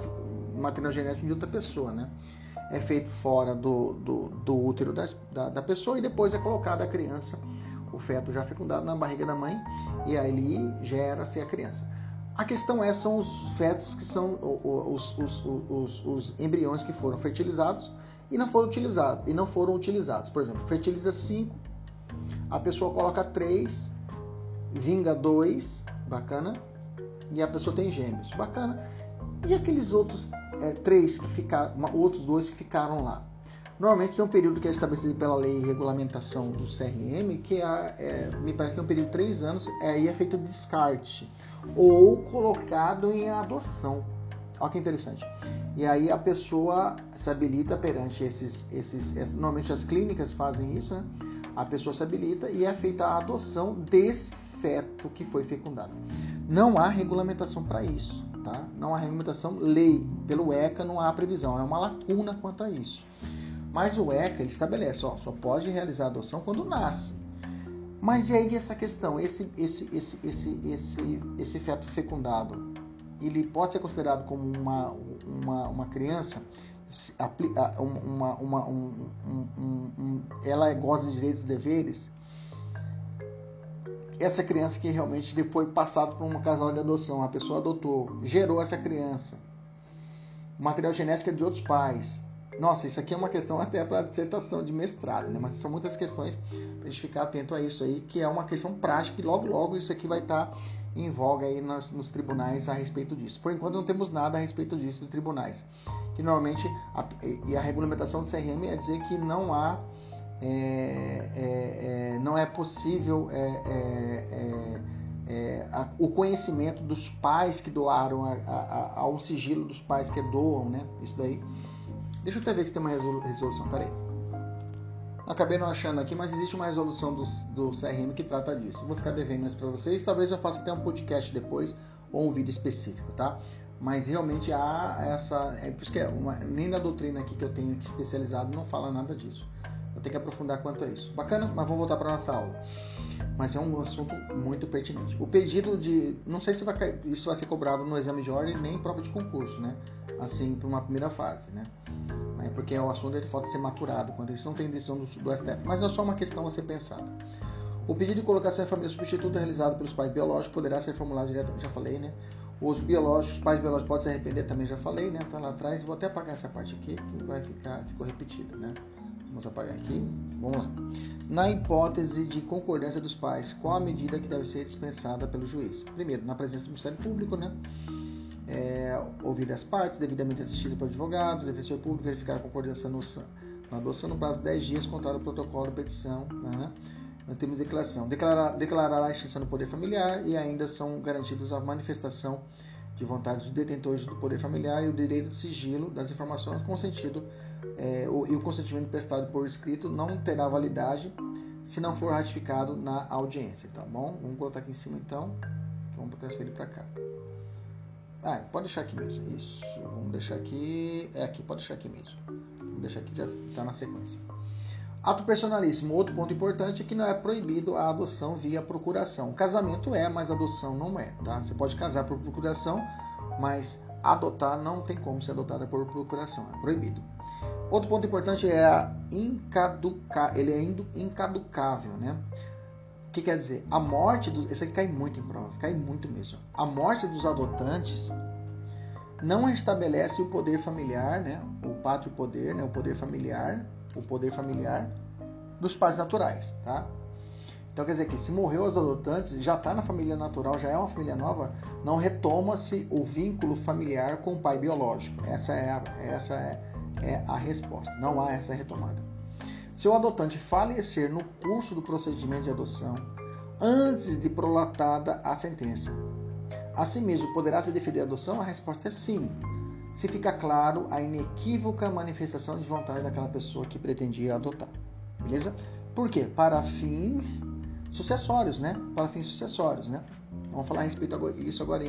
material genético de outra pessoa, né? É feito fora do, do, do útero da, da, pessoa e depois é colocada a criança, o feto já fecundado na barriga da mãe, e aí gera-se a criança. A questão é, são os fetos que são os, os, os, os, embriões que foram fertilizados e não foram utilizados. E não foram utilizados. Por exemplo, fertiliza 5, a pessoa coloca 3, vinga 2, bacana, e a pessoa tem gêmeos. Bacana. E aqueles outros é, três que ficaram, outros dois que ficaram lá? Normalmente tem um período que é estabelecido pela lei e regulamentação do CRM, que é, é, me parece que tem um período de três anos, é, aí é feito descarte ou colocado em adoção. Olha que interessante. E aí a pessoa se habilita perante esses, esses, esses normalmente as clínicas fazem isso, né? A pessoa se habilita e é feita a adoção desse feto que foi fecundado. Não há regulamentação para isso, tá? Não há regulamentação, lei, pelo ECA não há previsão, é uma lacuna quanto a isso. Mas o ECA ele estabelece, ó, só pode realizar adoção quando nasce. Mas e aí essa questão, esse, esse, esse, esse, esse, esse feto fecundado, ele pode ser considerado como uma, uma, uma criança? Uma, uma, um, um, um, ela goza de direitos e deveres? Essa criança que realmente foi passado por um casal de adoção, a pessoa adotou, gerou essa criança. Material genético é de outros pais. Nossa, isso aqui é uma questão até para dissertação de mestrado, né? Mas são muitas questões para a gente ficar atento a isso aí, que é uma questão prática e logo logo isso aqui vai estar tá em voga aí nos, nos, tribunais a respeito disso. Por enquanto não temos nada a respeito disso nos tribunais. Que normalmente a, e a regulamentação do CRM é dizer que não há é, é, é, não é possível é, é, a, o conhecimento dos pais que doaram a, a, ao sigilo dos pais que doam, né? Isso daí. Deixa eu até ver se tem uma resolução. Peraí. Acabei não achando aqui, mas existe uma resolução do, do CRM que trata disso. Vou ficar devendo isso para vocês. Talvez eu faça até um podcast depois ou um vídeo específico, tá? Mas realmente há essa. É por isso que é uma, nem na doutrina aqui que eu tenho especializado não fala nada disso Eu tenho que aprofundar quanto a isso. Bacana, mas vamos voltar para nossa aula. Mas é um assunto muito pertinente. O pedido de. Não sei se vai, isso vai ser cobrado no exame de ordem nem em prova de concurso, né? Assim, para uma primeira fase, né? É porque o assunto ele falta ser maturado, quando isso não tem decisão do, do STF. Mas é só uma questão a ser pensada. O pedido de colocação em família substituta realizado pelos pais biológicos poderá ser formulado diretamente, já falei, né? Os biológicos, os pais biológicos podem se arrepender, também já falei, né? Tá lá atrás. Vou até apagar essa parte aqui, que vai ficar, ficou repetida, né? Vamos apagar aqui. Vamos lá. Na hipótese de concordância dos pais, qual a medida que deve ser dispensada pelo juiz? Primeiro, na presença do Ministério Público, né? É, ouvir as partes, devidamente assistido pelo advogado, defensor público, verificar a concordância no, na adoção no prazo de 10 dias, contado o protocolo de petição, né? Nós temos declaração. Declarar, declarar a extinção do poder familiar e ainda são garantidos a manifestação de vontade dos detentores do poder familiar e o direito de sigilo das informações com sentido é, o, e o consentimento prestado por escrito não terá validade se não for ratificado na audiência, tá bom? Vamos colocar aqui em cima então. Vamos trazer ele para cá. Ah, pode deixar aqui mesmo. Isso. Vamos deixar aqui. É aqui, pode deixar aqui mesmo. Vamos deixar aqui, já está na sequência. Ato personalíssimo. Outro ponto importante é que não é proibido a adoção via procuração. Casamento é, mas adoção não é, tá? Você pode casar por procuração, mas adotar não tem como ser adotada por procuração, é proibido. Outro ponto importante é a incaduca, ele é incaducável, né? O que quer dizer? A morte do, isso aqui cai muito em prova, cai muito mesmo. A morte dos adotantes não restabelece o poder familiar, né? O pátrio poder, né? O poder familiar o poder familiar dos pais naturais, tá? Então quer dizer que se morreu os adotantes, já está na família natural, já é uma família nova, não retoma-se o vínculo familiar com o pai biológico. Essa é a, essa é, é a resposta. Não há essa retomada. Se o adotante falecer no curso do procedimento de adoção, antes de prolatada a sentença, assim mesmo poderá se deferir a adoção? A resposta é sim se fica claro a inequívoca manifestação de vontade daquela pessoa que pretendia adotar. Beleza? Por quê? Para fins sucessórios, né? Para fins sucessórios, né? Vamos falar a respeito disso agora,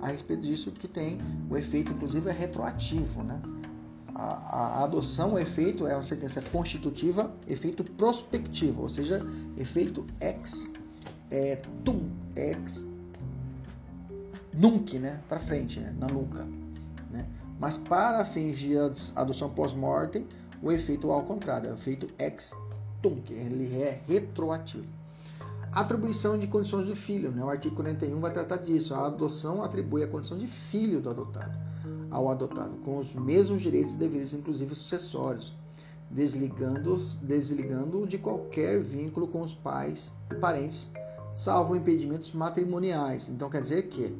a respeito disso que tem o efeito, inclusive, é retroativo, né? A, a, adoção, o efeito é uma sentença constitutiva, efeito prospectivo, ou seja, efeito ex é, tum, ex nunc, né? Para frente, né? na nuca. Mas para fins de adoção pós-mortem, o efeito ao contrário, é o efeito ex tunc, ele é retroativo. Atribuição de condições do filho, né? o artigo 41 vai tratar disso. A adoção atribui a condição de filho do adotado ao adotado, com os mesmos direitos e deveres, inclusive sucessórios, desligando-o desligando de qualquer vínculo com os pais e parentes, salvo impedimentos matrimoniais. Então quer dizer que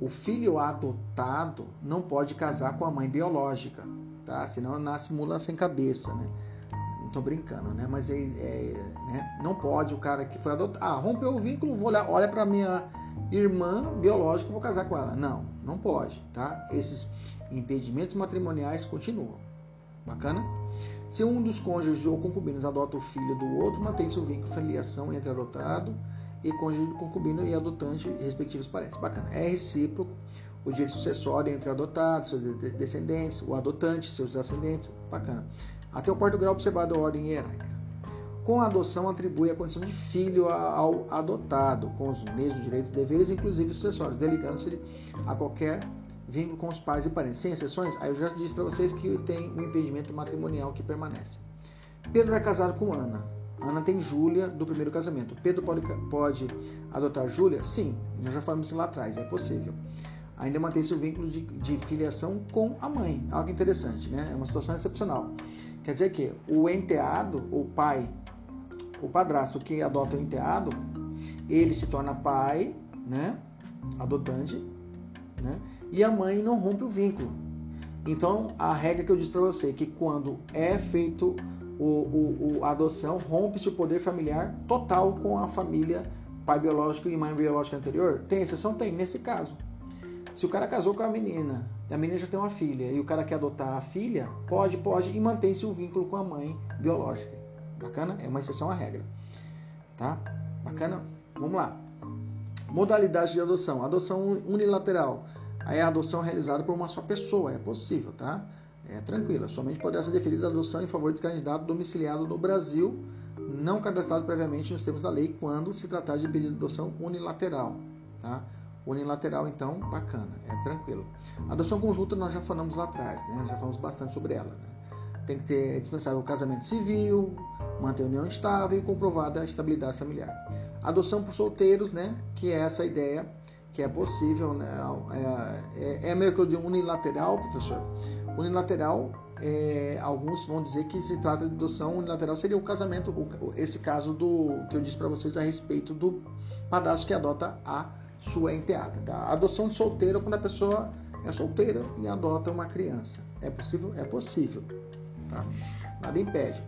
o filho adotado não pode casar com a mãe biológica, tá? Senão nasce mula sem cabeça, né? Não tô brincando, né? Mas é, é né? não pode o cara que foi adotado. Ah, rompeu o vínculo, vou olhar, olha para minha irmã biológica, vou casar com ela. Não, não pode, tá? Esses impedimentos matrimoniais continuam. Bacana? Se um dos cônjuges ou concubinos adota o filho do outro, mantém-se o vínculo de filiação entre adotado e cônjuge concubino e adotante, respectivos parentes. Bacana. É recíproco o direito sucessório entre adotados, seus descendentes, o adotante, seus descendentes. Bacana. Até o quarto grau observado a ordem hierárquica. Com a adoção, atribui a condição de filho ao adotado, com os mesmos direitos e deveres, inclusive sucessórios, delegando-se a qualquer vínculo com os pais e parentes. Sem exceções, aí eu já disse para vocês que tem um impedimento matrimonial que permanece. Pedro é casado com Ana. Ana tem Júlia do primeiro casamento. Pedro pode, pode adotar Júlia? Sim, nós já falamos isso lá atrás, é possível. Ainda mantém-se o vínculo de, de, filiação com a mãe. Algo interessante, né? É uma situação excepcional. Quer dizer que o enteado, o pai, o padrasto que adota o enteado, ele se torna pai, né? Adotante, né? E a mãe não rompe o vínculo. Então, a regra que eu disse para você que quando é feito o, o, o, a adoção, rompe-se o poder familiar total com a família pai biológico e mãe biológica anterior? Tem exceção? Tem, nesse caso. Se o cara casou com a menina, a menina já tem uma filha, e o cara quer adotar a filha, pode, pode, e mantém-se o vínculo com a mãe biológica. Bacana? É uma exceção à regra. Tá? Bacana? Vamos lá. Modalidade de adoção. Adoção unilateral. Aí é a adoção realizada por uma só pessoa, é possível, tá? É tranquila. Somente poderá ser deferida a adoção em favor de candidato domiciliado no Brasil, não cadastrado previamente nos termos da lei, quando se tratar de pedido de adoção unilateral. Tá? Unilateral, então, bacana, é tranquilo. Adoção conjunta nós já falamos lá atrás, né? Já falamos bastante sobre ela. Né? Tem que ter é dispensável o casamento civil, manter a união estável e comprovada a estabilidade familiar. Adoção por solteiros, né? Que é essa ideia que é possível, né? É, é, é meio que unilateral, professor. Unilateral, é, alguns vão dizer que se trata de adoção unilateral seria o casamento, esse caso do que eu disse para vocês a respeito do padrasto que adota a sua enteada. Tá? Adoção de solteiro quando a pessoa é solteira e adota uma criança. É possível? É possível. Tá? Nada impede.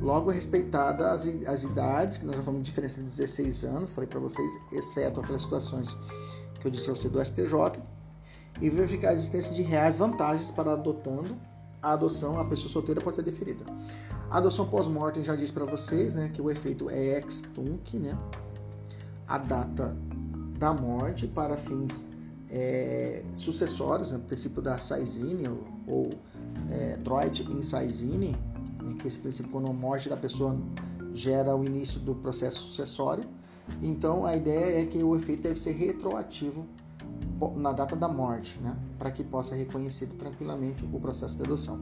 Logo, respeitada as, as idades, que nós já falamos de diferença de 16 anos, falei para vocês, exceto aquelas situações que eu disse para você do STJ, e verificar a existência de reais vantagens para adotando a adoção, a pessoa solteira pode ser deferida. A adoção pós-mortem já disse para vocês, né, que o efeito é ex tunc, né, a data da morte para fins é, sucessórios, né, princípio da Saizine ou, ou é, Droit in Saizine, né, que esse princípio quando a morte da pessoa gera o início do processo sucessório. Então a ideia é que o efeito deve ser retroativo na data da morte, né, para que possa ser reconhecido tranquilamente o processo de adoção.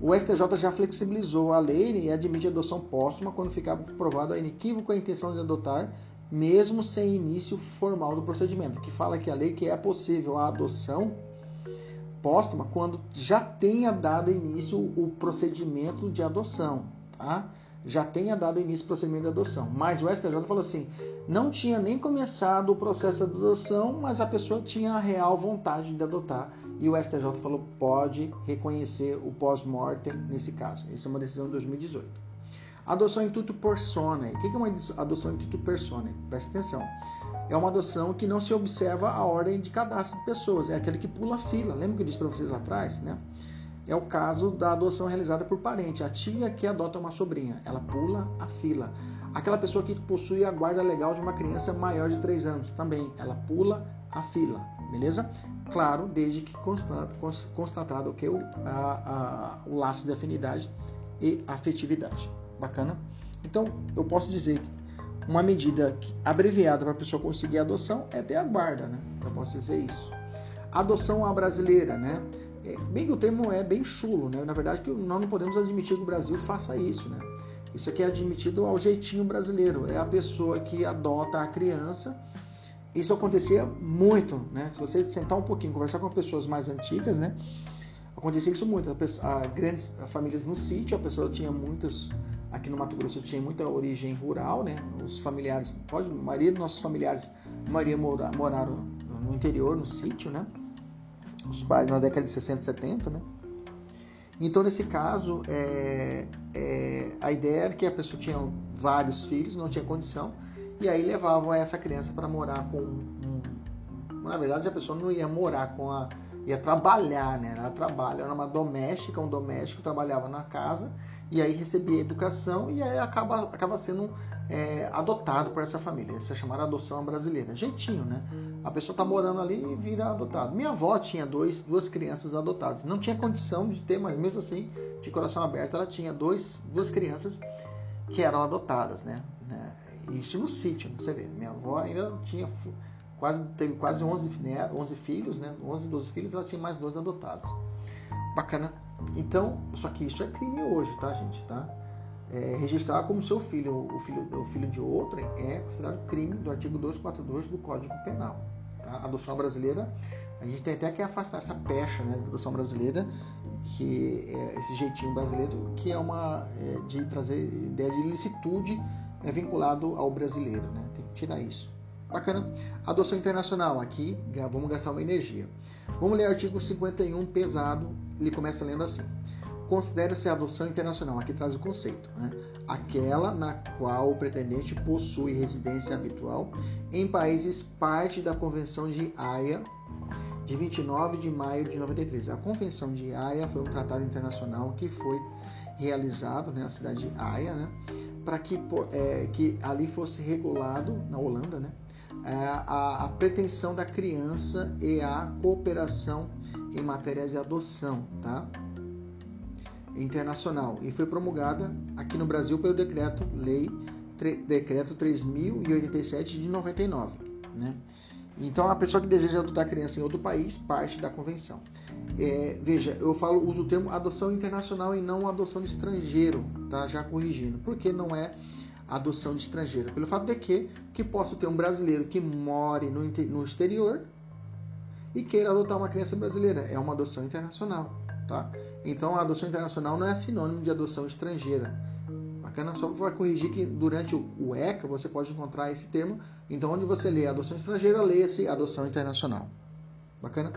O STJ já flexibilizou a lei e admite adoção póstuma quando ficar provada a intenção de adotar mesmo sem início formal do procedimento, que fala que a lei que é possível a adoção póstuma quando já tenha dado início o procedimento de adoção, tá? Já tenha dado início o procedimento de adoção. Mas o STJ falou assim, não tinha nem começado o processo de adoção, mas a pessoa tinha a real vontade de adotar. E o STJ falou, pode reconhecer o pós-mortem nesse caso. Isso é uma decisão de 2018. Adoção em tuto persona. O que é uma adoção em tuto persona? Presta atenção. É uma adoção que não se observa a ordem de cadastro de pessoas. É aquele que pula a fila. Lembra que eu disse para vocês lá atrás, né? É o caso da adoção realizada por parente. A tia que adota uma sobrinha, ela pula a fila. Aquela pessoa que possui a guarda legal de uma criança maior de 3 anos, também, ela pula a fila, beleza? Claro, desde que constatado que o, laço de afinidade e afetividade. Bacana? Então, eu posso dizer que uma medida abreviada para a pessoa conseguir a adoção é ter a guarda, né? Eu posso dizer isso. Adoção à brasileira, né? É, bem que o termo é bem chulo, né? Na verdade, que nós não podemos admitir que o Brasil faça isso, né? Isso aqui é admitido ao jeitinho brasileiro. É a pessoa que adota a criança. Isso acontecia muito, né? Se você sentar um pouquinho, conversar com pessoas mais antigas, né? Acontecia isso muito. A pessoa, a grandes famílias no sítio, a pessoa tinha muitos Aqui no Mato Grosso tinha muita origem rural, né? Os familiares, pode, a maioria dos nossos familiares, a maioria mora, moraram no interior, no sítio, né? Os pais na década de 60 e 70, né? Então, nesse caso, é, é, a ideia era que a pessoa tinha vários filhos, não tinha condição, e aí levavam essa criança para morar com um, Na verdade, a pessoa não ia morar com a. ia trabalhar, né? Ela trabalha, era uma doméstica, um doméstico trabalhava na casa e aí recebia educação e aí acaba, acaba sendo é, adotado por essa família. Essa é chamada adoção brasileira. Jeitinho, né? A pessoa está morando ali e vira adotado. Minha avó tinha dois, duas crianças adotadas. Não tinha condição de ter, mas mesmo assim, de coração aberto, ela tinha dois, duas crianças que eram adotadas, né? né? Isso no sítio, você vê. Minha avó ainda tinha quase, teve quase 11, né? 11 filhos, né? 11, 12 filhos, ela tinha mais dois adotados. Bacana. Então, só que isso é crime hoje, tá, gente? Tá? É, registrar como seu filho, o filho, o filho de outrem, é considerado crime do artigo 242 do Código Penal. Tá? A adoção brasileira, a gente tem até que afastar essa pecha né, da adoção brasileira, que é esse jeitinho brasileiro, que é uma é, de trazer ideia de ilicitude é vinculado ao brasileiro, né? Tem que tirar isso. Bacana. Adoção internacional, aqui vamos gastar uma energia. Vamos ler o artigo 51 pesado ele começa lendo assim: Considera-se a adoção internacional, aqui traz o conceito, né? aquela na qual o pretendente possui residência habitual em países parte da Convenção de Haia de 29 de maio de 93. A Convenção de Haia foi um tratado internacional que foi realizado né, na cidade de Haia, né, para que, é, que ali fosse regulado, na Holanda, né, é, a, a pretensão da criança e a cooperação em matéria de adoção, tá? internacional e foi promulgada aqui no Brasil pelo decreto lei decreto 3087 de 99, né? Então a pessoa que deseja adotar criança em outro país parte da convenção. É, veja, eu falo uso o termo adoção internacional e não adoção de estrangeiro, tá? Já corrigindo, porque não é adoção de estrangeiro, pelo fato de que que posso ter um brasileiro que more no, no exterior e queira adotar uma criança brasileira, é uma adoção internacional, tá? Então a adoção internacional não é sinônimo de adoção estrangeira. Bacana, só para corrigir que durante o ECA você pode encontrar esse termo. Então, onde você lê adoção estrangeira, lê-se adoção internacional. Bacana?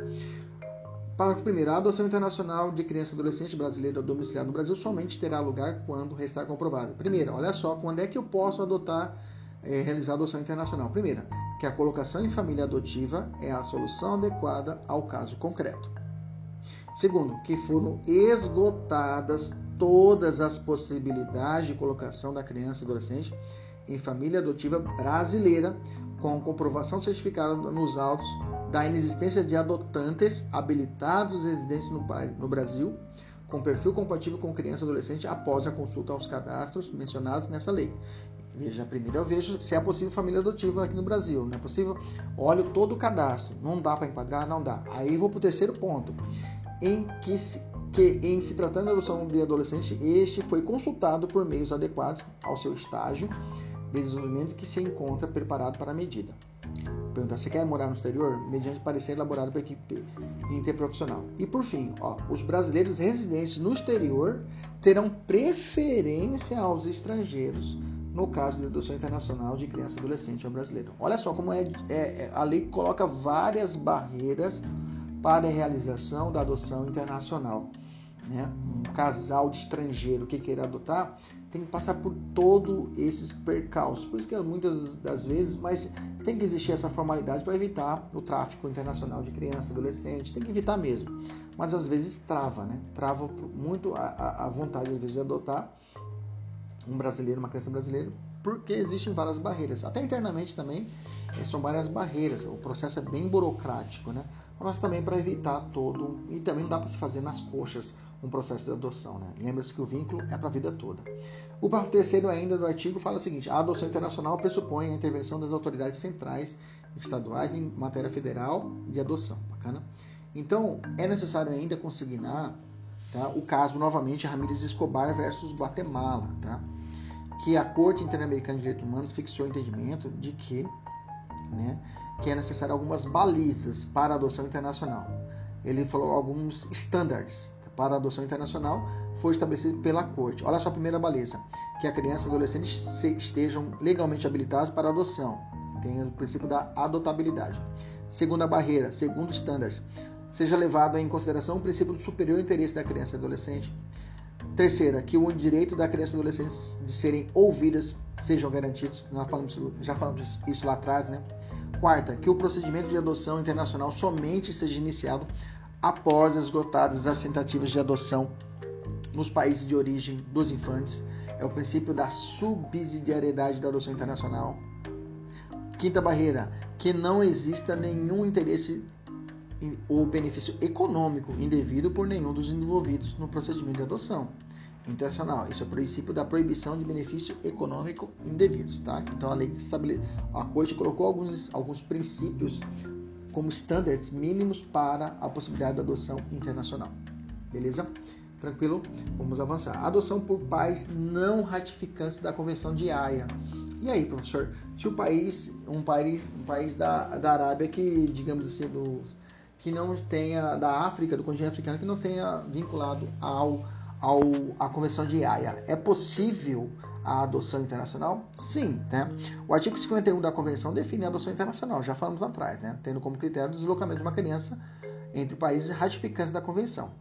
Parágrafo 1. A adoção internacional de criança e adolescente brasileira domiciliada no Brasil somente terá lugar quando restar comprovado. Primeiro, olha só, quando é que eu posso adotar, é, realizar adoção internacional? Primeira, que a colocação em família adotiva é a solução adequada ao caso concreto. Segundo, que foram esgotadas todas as possibilidades de colocação da criança e adolescente em família adotiva brasileira com comprovação certificada nos autos da inexistência de adotantes habilitados residentes no Brasil com perfil compatível com criança e adolescente após a consulta aos cadastros mencionados nessa lei. Veja, primeiro eu vejo se é possível família adotiva aqui no Brasil. Não é possível? Olho todo o cadastro. Não dá para enquadrar? Não dá. Aí vou para o terceiro ponto. Em que, se, que, em se tratando de adoção de adolescente, este foi consultado por meios adequados ao seu estágio de desenvolvimento que se encontra preparado para a medida. Pergunta, você quer morar no exterior? Mediante parecer elaborado pela equipe interprofissional. E por fim, ó, os brasileiros residentes no exterior terão preferência aos estrangeiros no caso de adoção internacional de criança e adolescente ao brasileiro. Olha só como é, é, é, a lei coloca várias barreiras para a realização da adoção internacional. Né? Um casal de estrangeiro que queira adotar tem que passar por todos esses percalços. Por isso que muitas das vezes, mas tem que existir essa formalidade para evitar o tráfico internacional de criança, adolescente, tem que evitar mesmo. Mas às vezes trava, né? Trava muito a, a vontade às vezes, de adotar um brasileiro, uma criança brasileira, porque existem várias barreiras. Até internamente também eh, são várias barreiras. O processo é bem burocrático, né? Mas também para evitar todo e também não dá para se fazer nas coxas um processo de adoção, né? Lembra-se que o vínculo é para a vida toda. O parágrafo terceiro ainda do artigo fala o seguinte: a adoção internacional pressupõe a intervenção das autoridades centrais estaduais em matéria federal de adoção. Bacana? Então, é necessário ainda consignar tá, o caso novamente Ramírez Escobar versus Guatemala, tá? que a Corte Interamericana de Direitos Humanos fixou o entendimento de que, né, que é necessário algumas balizas para a adoção internacional. Ele falou alguns standards para a adoção internacional foi estabelecido pela Corte. Olha só a primeira baliza, que a criança e adolescente estejam legalmente habilitados para adoção. Tem o princípio da adotabilidade. Segunda barreira, segundo standard, seja levado em consideração o princípio do superior interesse da criança e adolescente. Terceira, que o direito da criança e adolescente de serem ouvidas sejam garantidos. Nós falamos, já falamos isso lá atrás, né? Quarta, que o procedimento de adoção internacional somente seja iniciado após esgotadas as tentativas de adoção nos países de origem dos infantes. É o princípio da subsidiariedade da adoção internacional. Quinta barreira, que não exista nenhum interesse ou benefício econômico indevido por nenhum dos envolvidos no procedimento de adoção internacional. Isso é o princípio da proibição de benefício econômico indevidos, tá? Então a lei estabelece, a corte colocou alguns, alguns princípios como estándares mínimos para a possibilidade de adoção internacional. Beleza? Tranquilo? Vamos avançar. Adoção por pais não ratificantes da Convenção de Haia. E aí, professor, se o país, um país, um país da, da Arábia que, digamos assim, do, que não tenha, da África, do continente africano, que não tenha vinculado ao, ao, à Convenção de Haia, é possível a adoção internacional? Sim, né? O artigo 51 da Convenção define a adoção internacional, já falamos lá atrás, né? Tendo como critério o deslocamento de uma criança entre países ratificantes da Convenção.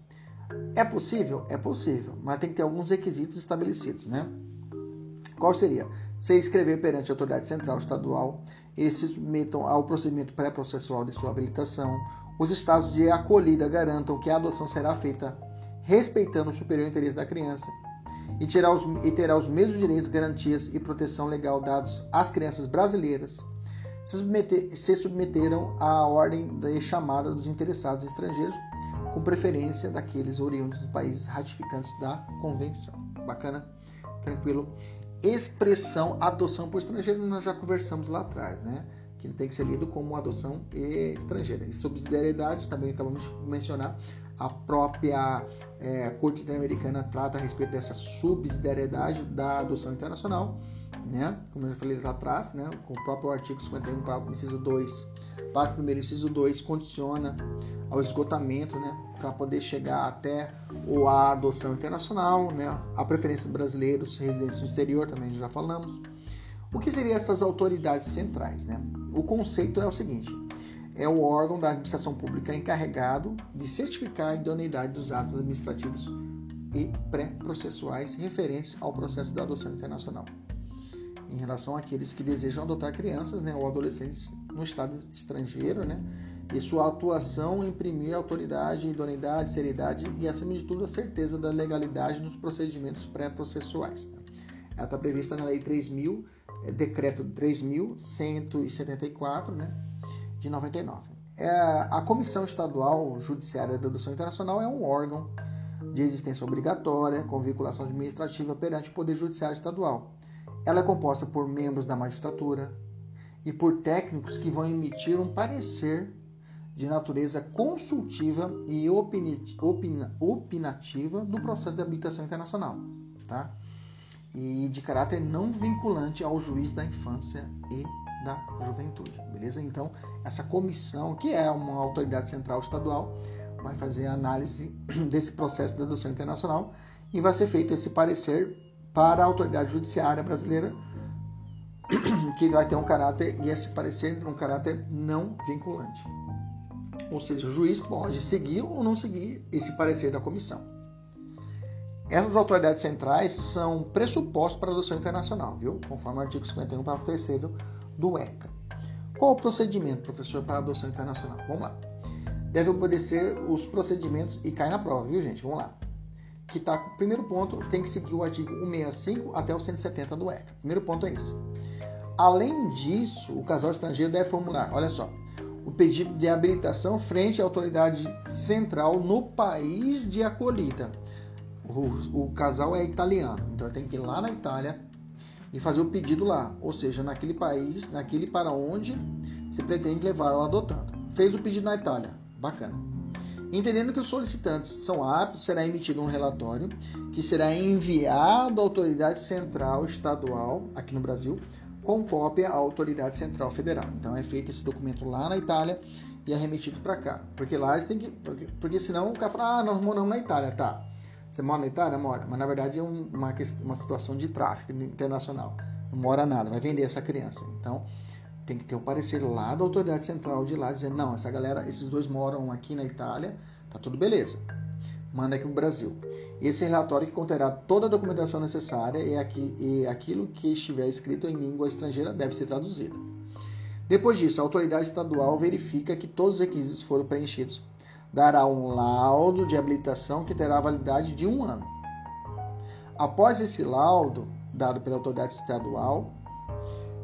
É possível? É possível, mas tem que ter alguns requisitos estabelecidos, né? Qual seria? Se escrever perante a autoridade central estadual e se submetam ao procedimento pré-processual de sua habilitação, os estados de acolhida garantam que a adoção será feita respeitando o superior interesse da criança, e terá, os, e terá os mesmos direitos, garantias e proteção legal dados às crianças brasileiras se, submeter, se submeteram à ordem de chamada dos interessados estrangeiros com preferência daqueles oriundos dos países ratificantes da convenção. Bacana? Tranquilo? Expressão adoção por estrangeiro, nós já conversamos lá atrás, né? Que tem que ser lido como adoção estrangeira. E subsidiariedade, também acabamos de mencionar, a própria é, Corte Interamericana trata a respeito dessa subsidiariedade da adoção internacional, né? Como eu já falei lá atrás, né? Com o próprio artigo 51, inciso 2, parte 1, inciso 2, condiciona ao esgotamento, né? Para poder chegar até o, a adoção internacional, né? A preferência dos brasileiros residentes no exterior, também já falamos. O que seriam essas autoridades centrais, né? O conceito é o seguinte: é o órgão da administração pública encarregado de certificar a idoneidade dos atos administrativos e pré-processuais referentes ao processo da adoção internacional. Em relação àqueles que desejam adotar crianças né, ou adolescentes no estado estrangeiro, né, e sua atuação imprimir autoridade, idoneidade, seriedade e, acima de tudo, a certeza da legalidade nos procedimentos pré-processuais. Tá? Ela está prevista na Lei 3.000, é, Decreto 3.174, né, de 99. É, a Comissão Estadual Judiciária da Adoção Internacional é um órgão de existência obrigatória com vinculação administrativa perante o Poder Judiciário Estadual. Ela é composta por membros da magistratura e por técnicos que vão emitir um parecer de natureza consultiva e opinativa do processo de habilitação internacional, tá? E de caráter não vinculante ao juiz da infância e da juventude, beleza? Então, essa comissão, que é uma autoridade central estadual, vai fazer a análise desse processo de adoção internacional e vai ser feito esse parecer para a autoridade judiciária brasileira, que vai ter um caráter, e esse parecer um caráter não vinculante. Ou seja, o juiz pode seguir ou não seguir esse parecer da comissão. Essas autoridades centrais são pressupostos para a adoção internacional, viu? Conforme o artigo 51, parágrafo 3 do ECA. Qual o procedimento, professor, para a adoção internacional? Vamos lá. Deve obedecer os procedimentos e cai na prova, viu, gente? Vamos lá. Que tá, primeiro ponto, tem que seguir o artigo 165 até o 170 do ECA. Primeiro ponto é esse. Além disso, o casal estrangeiro deve formular, olha só, o pedido de habilitação frente à autoridade central no país de acolhida. O, o casal é italiano, então tem que ir lá na Itália e fazer o pedido lá, ou seja, naquele país, naquele para onde se pretende levar o adotando. Fez o pedido na Itália, bacana. Entendendo que os solicitantes são aptos, será emitido um relatório que será enviado à autoridade central estadual aqui no Brasil com cópia à autoridade central federal. Então é feito esse documento lá na Itália e é remetido para cá, porque lá têm que, porque, porque senão o cara fala, ah, nós moramos na Itália, tá? Você mora na Itália? Mora. Mas na verdade é uma, uma situação de tráfico internacional. Não mora nada, vai vender essa criança. Então tem que ter o parecer lá da autoridade central de lá dizendo: não, essa galera, esses dois moram aqui na Itália, tá tudo beleza. Manda aqui para o Brasil. Esse relatório que conterá toda a documentação necessária e, aqui, e aquilo que estiver escrito em língua estrangeira deve ser traduzido. Depois disso, a autoridade estadual verifica que todos os requisitos foram preenchidos dará um laudo de habilitação que terá validade de um ano. Após esse laudo, dado pela autoridade estadual,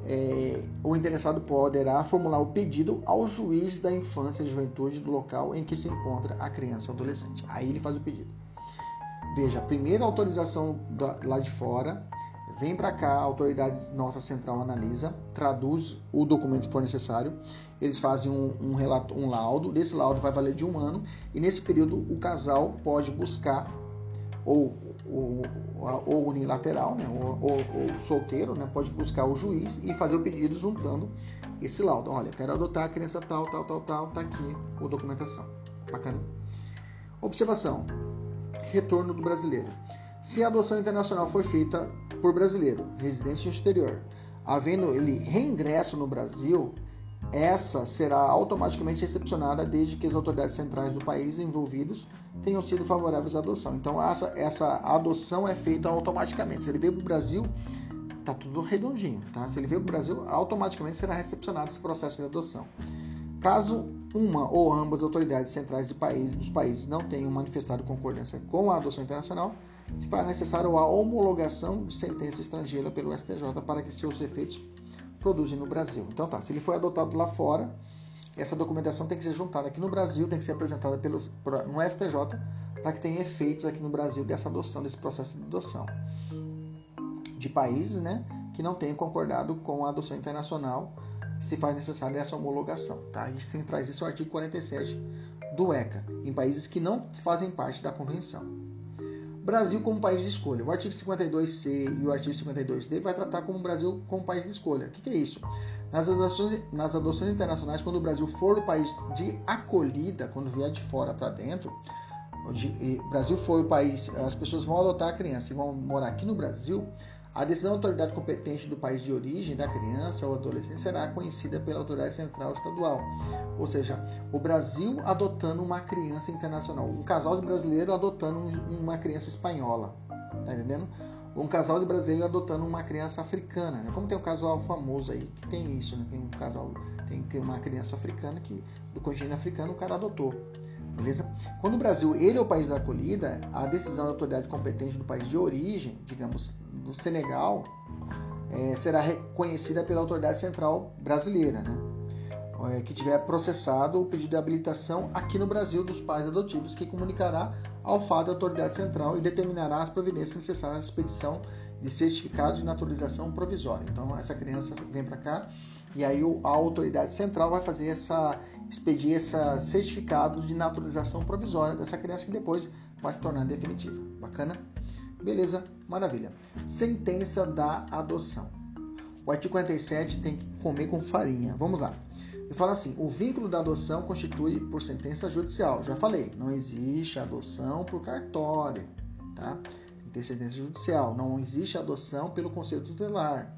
é, o interessado poderá formular o pedido ao juiz da infância e juventude do local em que se encontra a criança ou adolescente. Aí ele faz o pedido. Veja, a primeira autorização lá de fora, vem para cá, a autoridade nossa central analisa, traduz o documento se for necessário, eles fazem um, um, relato, um laudo, desse laudo vai valer de um ano, e nesse período o casal pode buscar, ou, ou, ou unilateral, né, ou, ou, ou, solteiro, né, pode buscar o juiz e fazer o pedido juntando esse laudo. Olha, quero adotar a criança tal, tal, tal, tal, tá aqui a documentação. Bacana? Observação. Retorno do brasileiro. Se a adoção internacional foi feita por brasileiro, residente no exterior, havendo ele reingresso no Brasil, essa será automaticamente recepcionada desde que as autoridades centrais do país envolvidos tenham sido favoráveis à adoção. Então, essa, essa adoção é feita automaticamente. Se ele veio para o Brasil, está tudo redondinho. Tá? Se ele veio para o Brasil, automaticamente será recepcionado esse processo de adoção. Caso uma ou ambas autoridades centrais do país, dos países não tenham manifestado concordância com a adoção internacional, se fará necessário a homologação de sentença estrangeira pelo STJ para que seus efeitos produzem no Brasil. Então tá, se ele foi adotado lá fora, essa documentação tem que ser juntada aqui no Brasil, tem que ser apresentada pelos, no STJ para que tenha efeitos aqui no Brasil dessa adoção, desse processo de adoção. De países né, que não tenham concordado com a adoção internacional, se faz necessária essa homologação. Tá? Isso traz isso o artigo 47 do ECA, em países que não fazem parte da convenção. Brasil como país de escolha. O artigo 52C e o artigo 52D vai tratar como o Brasil como país de escolha. O que, que é isso? Nas adoções, nas adoções internacionais, quando o Brasil for o país de acolhida, quando vier de fora para dentro, o Brasil foi o país, as pessoas vão adotar a criança e vão morar aqui no Brasil, a decisão da autoridade competente do país de origem da criança ou adolescente será conhecida pela autoridade central estadual. Ou seja, o Brasil adotando uma criança internacional, um casal de brasileiro adotando uma criança espanhola, tá entendendo? Um casal de brasileiro adotando uma criança africana, né? Como tem um casal famoso aí que tem isso, né? Tem um casal, tem, uma criança africana que do continente africano o cara adotou beleza? Quando o Brasil ele é o país da acolhida, a decisão da autoridade competente do país de origem, digamos, do Senegal, é, será reconhecida pela autoridade central brasileira, né? É, que tiver processado o pedido de habilitação aqui no Brasil dos pais adotivos, que comunicará ao FAD da autoridade central e determinará as providências necessárias à expedição de certificado de naturalização provisória. Então, essa criança vem para cá e aí a autoridade central vai fazer essa expedir esse certificado de naturalização provisória dessa criança que depois vai se tornar definitiva. Bacana? Beleza, maravilha. Sentença da adoção. O artigo 47 tem que comer com farinha. Vamos lá. Ele fala assim: o vínculo da adoção constitui por sentença judicial. Já falei, não existe adoção por cartório, tá? Tem sentença judicial. Não existe adoção pelo conselho tutelar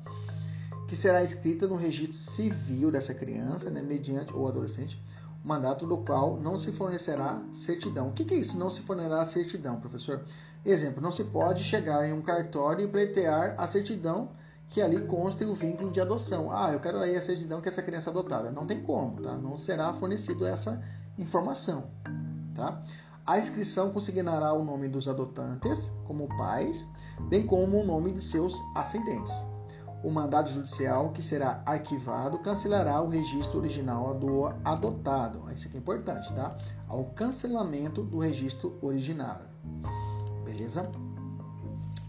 que será escrita no registro civil dessa criança, né, mediante ou adolescente, mandato do qual não se fornecerá certidão. O que, que é isso? Não se fornecerá certidão, professor? Exemplo, não se pode chegar em um cartório e pleitear a certidão que ali conste o vínculo de adoção. Ah, eu quero aí a certidão que essa criança é adotada. Não tem como, tá? Não será fornecido essa informação, tá? A inscrição consignará o nome dos adotantes como pais, bem como o nome de seus ascendentes o mandado judicial, que será arquivado, cancelará o registro original do adotado. Isso aqui é importante, tá? Ao cancelamento do registro originário. Beleza?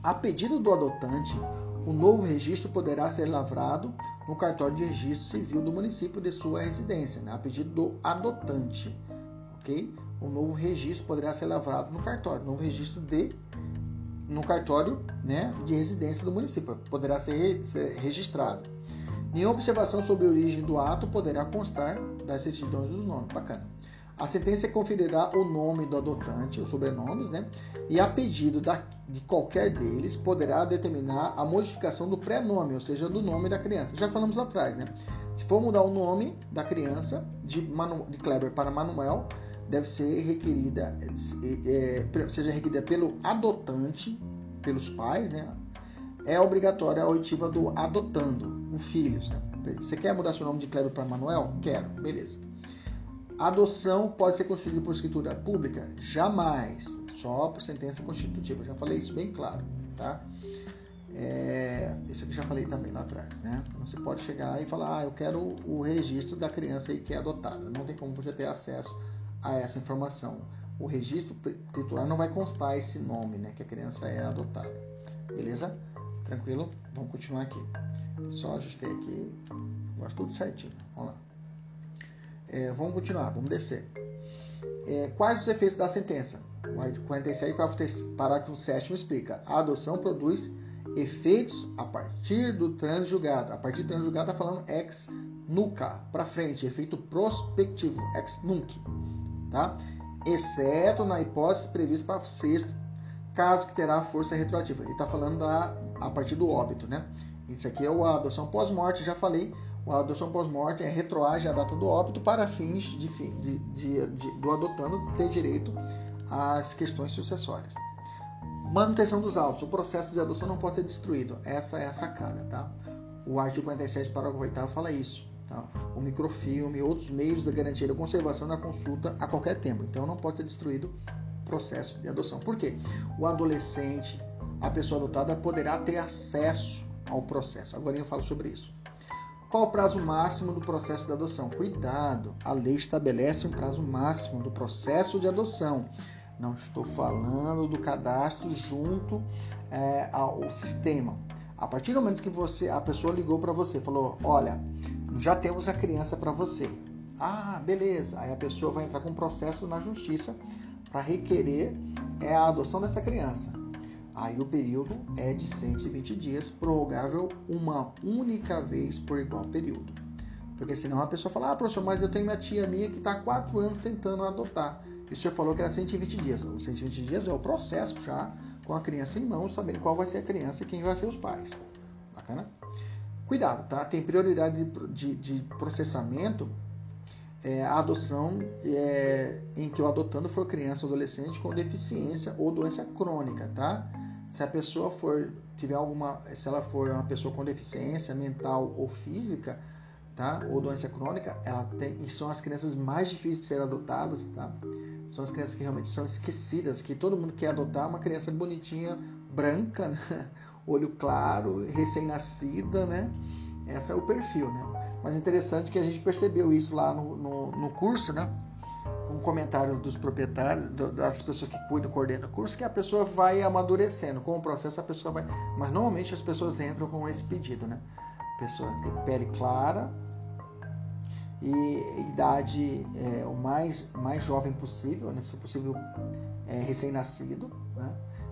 A pedido do adotante, o novo registro poderá ser lavrado no cartório de registro civil do município de sua residência, né? a pedido do adotante, ok? O novo registro poderá ser lavrado no cartório, novo registro de no cartório né, de residência do município, poderá ser, ser registrado. Nenhuma observação sobre a origem do ato poderá constar das certidões dos nomes. Bacana. A sentença conferirá o nome do adotante, os sobrenomes, né? E a pedido da, de qualquer deles, poderá determinar a modificação do pré-nome, ou seja, do nome da criança. Já falamos lá atrás, né? Se for mudar o nome da criança de, Manu, de Kleber para Manuel, deve ser requerida, é, é, seja requerida pelo adotante, pelos pais, né? É obrigatória a oitiva do adotando, um filho. Né? Você quer mudar seu nome de Kleber para Manuel? Quero, beleza. Adoção pode ser constituída por escritura pública? Jamais, só por sentença constitutiva. Já falei isso bem claro, tá? É, isso que já falei também lá atrás, né? Você pode chegar e falar, ah, eu quero o registro da criança aí que é adotada. Não tem como você ter acesso a essa informação. O registro titular não vai constar esse nome, né, que a criança é adotada. Beleza? Tranquilo? Vamos continuar aqui. Só ajustei aqui, agora tudo certinho. Vamos lá. É, vamos continuar, vamos descer. É, quais os efeitos da sentença? O artigo 47, parágrafo 7 explica. A adoção produz efeitos a partir do transjugado. A partir do transjugado está falando ex nuca, para frente, efeito prospectivo, ex nunc tá? exceto na hipótese prevista para o sexto, caso que terá força retroativa. Ele está falando da, a partir do óbito, né? Isso aqui é a adoção pós-morte, já falei. A adoção pós-morte é retroage a data do óbito para fins de, de, de, de, do adotando ter direito às questões sucessórias. Manutenção dos autos. O processo de adoção não pode ser destruído. Essa é a sacada, tá? O artigo 47, parágrafo 8 fala isso tá? o microfilme outros meios de garantir a conservação da consulta a qualquer tempo. Então não pode ser destruído o processo de adoção. Por quê? O adolescente, a pessoa adotada poderá ter acesso ao processo. Agora eu falo sobre isso. Qual o prazo máximo do processo de adoção? Cuidado, a lei estabelece um prazo máximo do processo de adoção. Não estou falando do cadastro junto é, ao sistema. A partir do momento que você, a pessoa ligou para você, falou, olha, já temos a criança para você. Ah, beleza. Aí a pessoa vai entrar com um processo na justiça para requerer é, a adoção dessa criança. Aí o período é de 120 dias, prorrogável uma única vez por igual período. Porque senão a pessoa fala, ah, professor, mas eu tenho minha tia minha que está há 4 anos tentando adotar. E o senhor falou que era 120 dias. Os 120 dias é o processo já com a criança em mãos, sabendo qual vai ser a criança e quem vai ser os pais. Bacana? Cuidado, tá? Tem prioridade de, de, de processamento é, a adoção é, em que o adotando for criança ou adolescente com deficiência ou doença crônica, tá? Se a pessoa for tiver alguma, se ela for uma pessoa com deficiência mental ou física, tá? Ou doença crônica, ela tem, e são as crianças mais difíceis de ser adotadas, tá? São as crianças que realmente são esquecidas, que todo mundo quer adotar uma criança bonitinha, branca, né? Olho claro, recém-nascida, né? Esse é o perfil, né? Mas interessante que a gente percebeu isso lá no, no, no curso, né? Um comentário dos proprietários, das pessoas que cuidam, coordenam o curso, que a pessoa vai amadurecendo. Com o processo, a pessoa vai. Mas normalmente as pessoas entram com esse pedido, né? Pessoa tem pele clara e idade é, o mais, mais jovem possível, né? se possível é, recém-nascido, né?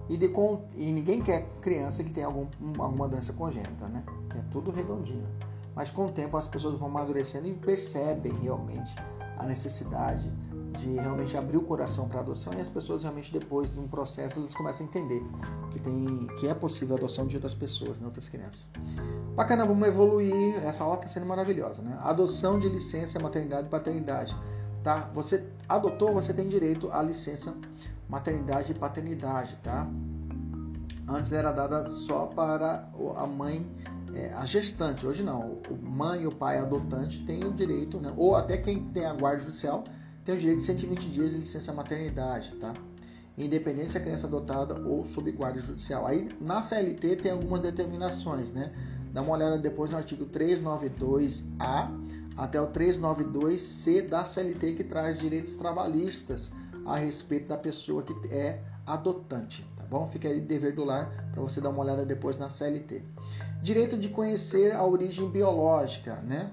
E, de, com, e ninguém quer criança que tenha algum, alguma doença congênita, né? Que é tudo redondinho. Mas com o tempo as pessoas vão amadurecendo e percebem realmente a necessidade de realmente abrir o coração para adoção e as pessoas realmente depois de um processo elas começam a entender que tem que é possível a adoção de outras pessoas, né, outras crianças. Bacana, vamos evoluir. Essa aula está sendo maravilhosa, né? Adoção de licença maternidade e paternidade, tá? Você adotou, você tem direito à licença maternidade e paternidade, tá? Antes era dada só para a mãe é, a gestante, hoje não. O mãe e o pai adotante têm o direito, né? ou até quem tem a guarda judicial, tem o direito de 120 dias de licença maternidade, tá? Independente se a criança é adotada ou sob guarda judicial. Aí na CLT tem algumas determinações, né? Dá uma olhada depois no artigo 392A até o 392C da CLT que traz direitos trabalhistas a respeito da pessoa que é adotante, tá bom? Fica aí dever do lar para você dar uma olhada depois na CLT. Direito de conhecer a origem biológica, né?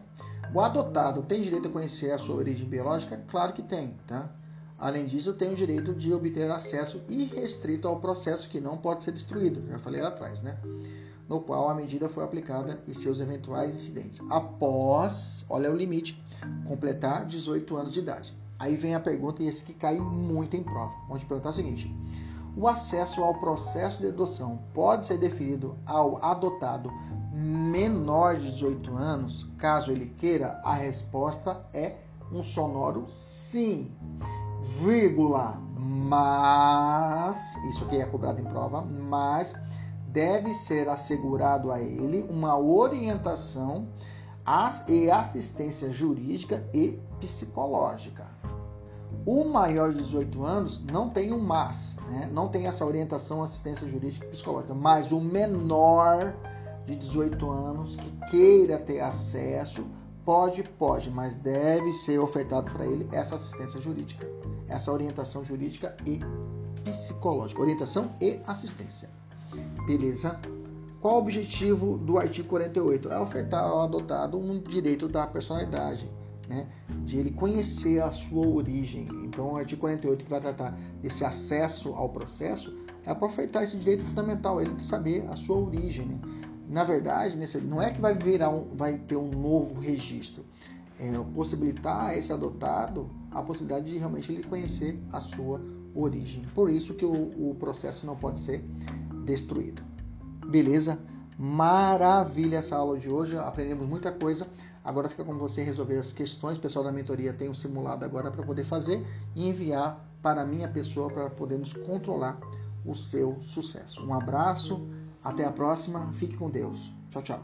O adotado tem direito a conhecer a sua origem biológica? Claro que tem, tá? Além disso, tem o direito de obter acesso irrestrito ao processo que não pode ser destruído, já falei lá atrás, né? No qual a medida foi aplicada e seus eventuais incidentes. Após, olha o limite, completar 18 anos de idade. Aí vem a pergunta, e esse que cai muito em prova. Vamos te perguntar o seguinte: o acesso ao processo de adoção pode ser definido ao adotado menor de 18 anos, caso ele queira? A resposta é um sonoro sim. Vírgula, mas, isso aqui é cobrado em prova, mas deve ser assegurado a ele uma orientação e assistência jurídica e psicológica. O maior de 18 anos não tem um MAS, né? não tem essa orientação, assistência jurídica e psicológica, mas o menor de 18 anos que queira ter acesso, pode, pode, mas deve ser ofertado para ele essa assistência jurídica, essa orientação jurídica e psicológica, orientação e assistência. Beleza? Qual o objetivo do artigo 48? É ofertar ao adotado um direito da personalidade né, de ele conhecer a sua origem. Então, o artigo 48 que vai tratar desse acesso ao processo é para ofertar esse direito fundamental, ele de saber a sua origem. Né? Na verdade, nesse, não é que vai virar um, vai ter um novo registro, é possibilitar a esse adotado a possibilidade de realmente ele conhecer a sua origem. Por isso que o, o processo não pode ser destruído. Beleza? Maravilha essa aula de hoje, aprendemos muita coisa. Agora fica com você resolver as questões. O pessoal da mentoria tem um simulado agora para poder fazer e enviar para a minha pessoa para podermos controlar o seu sucesso. Um abraço, até a próxima, fique com Deus. Tchau, tchau.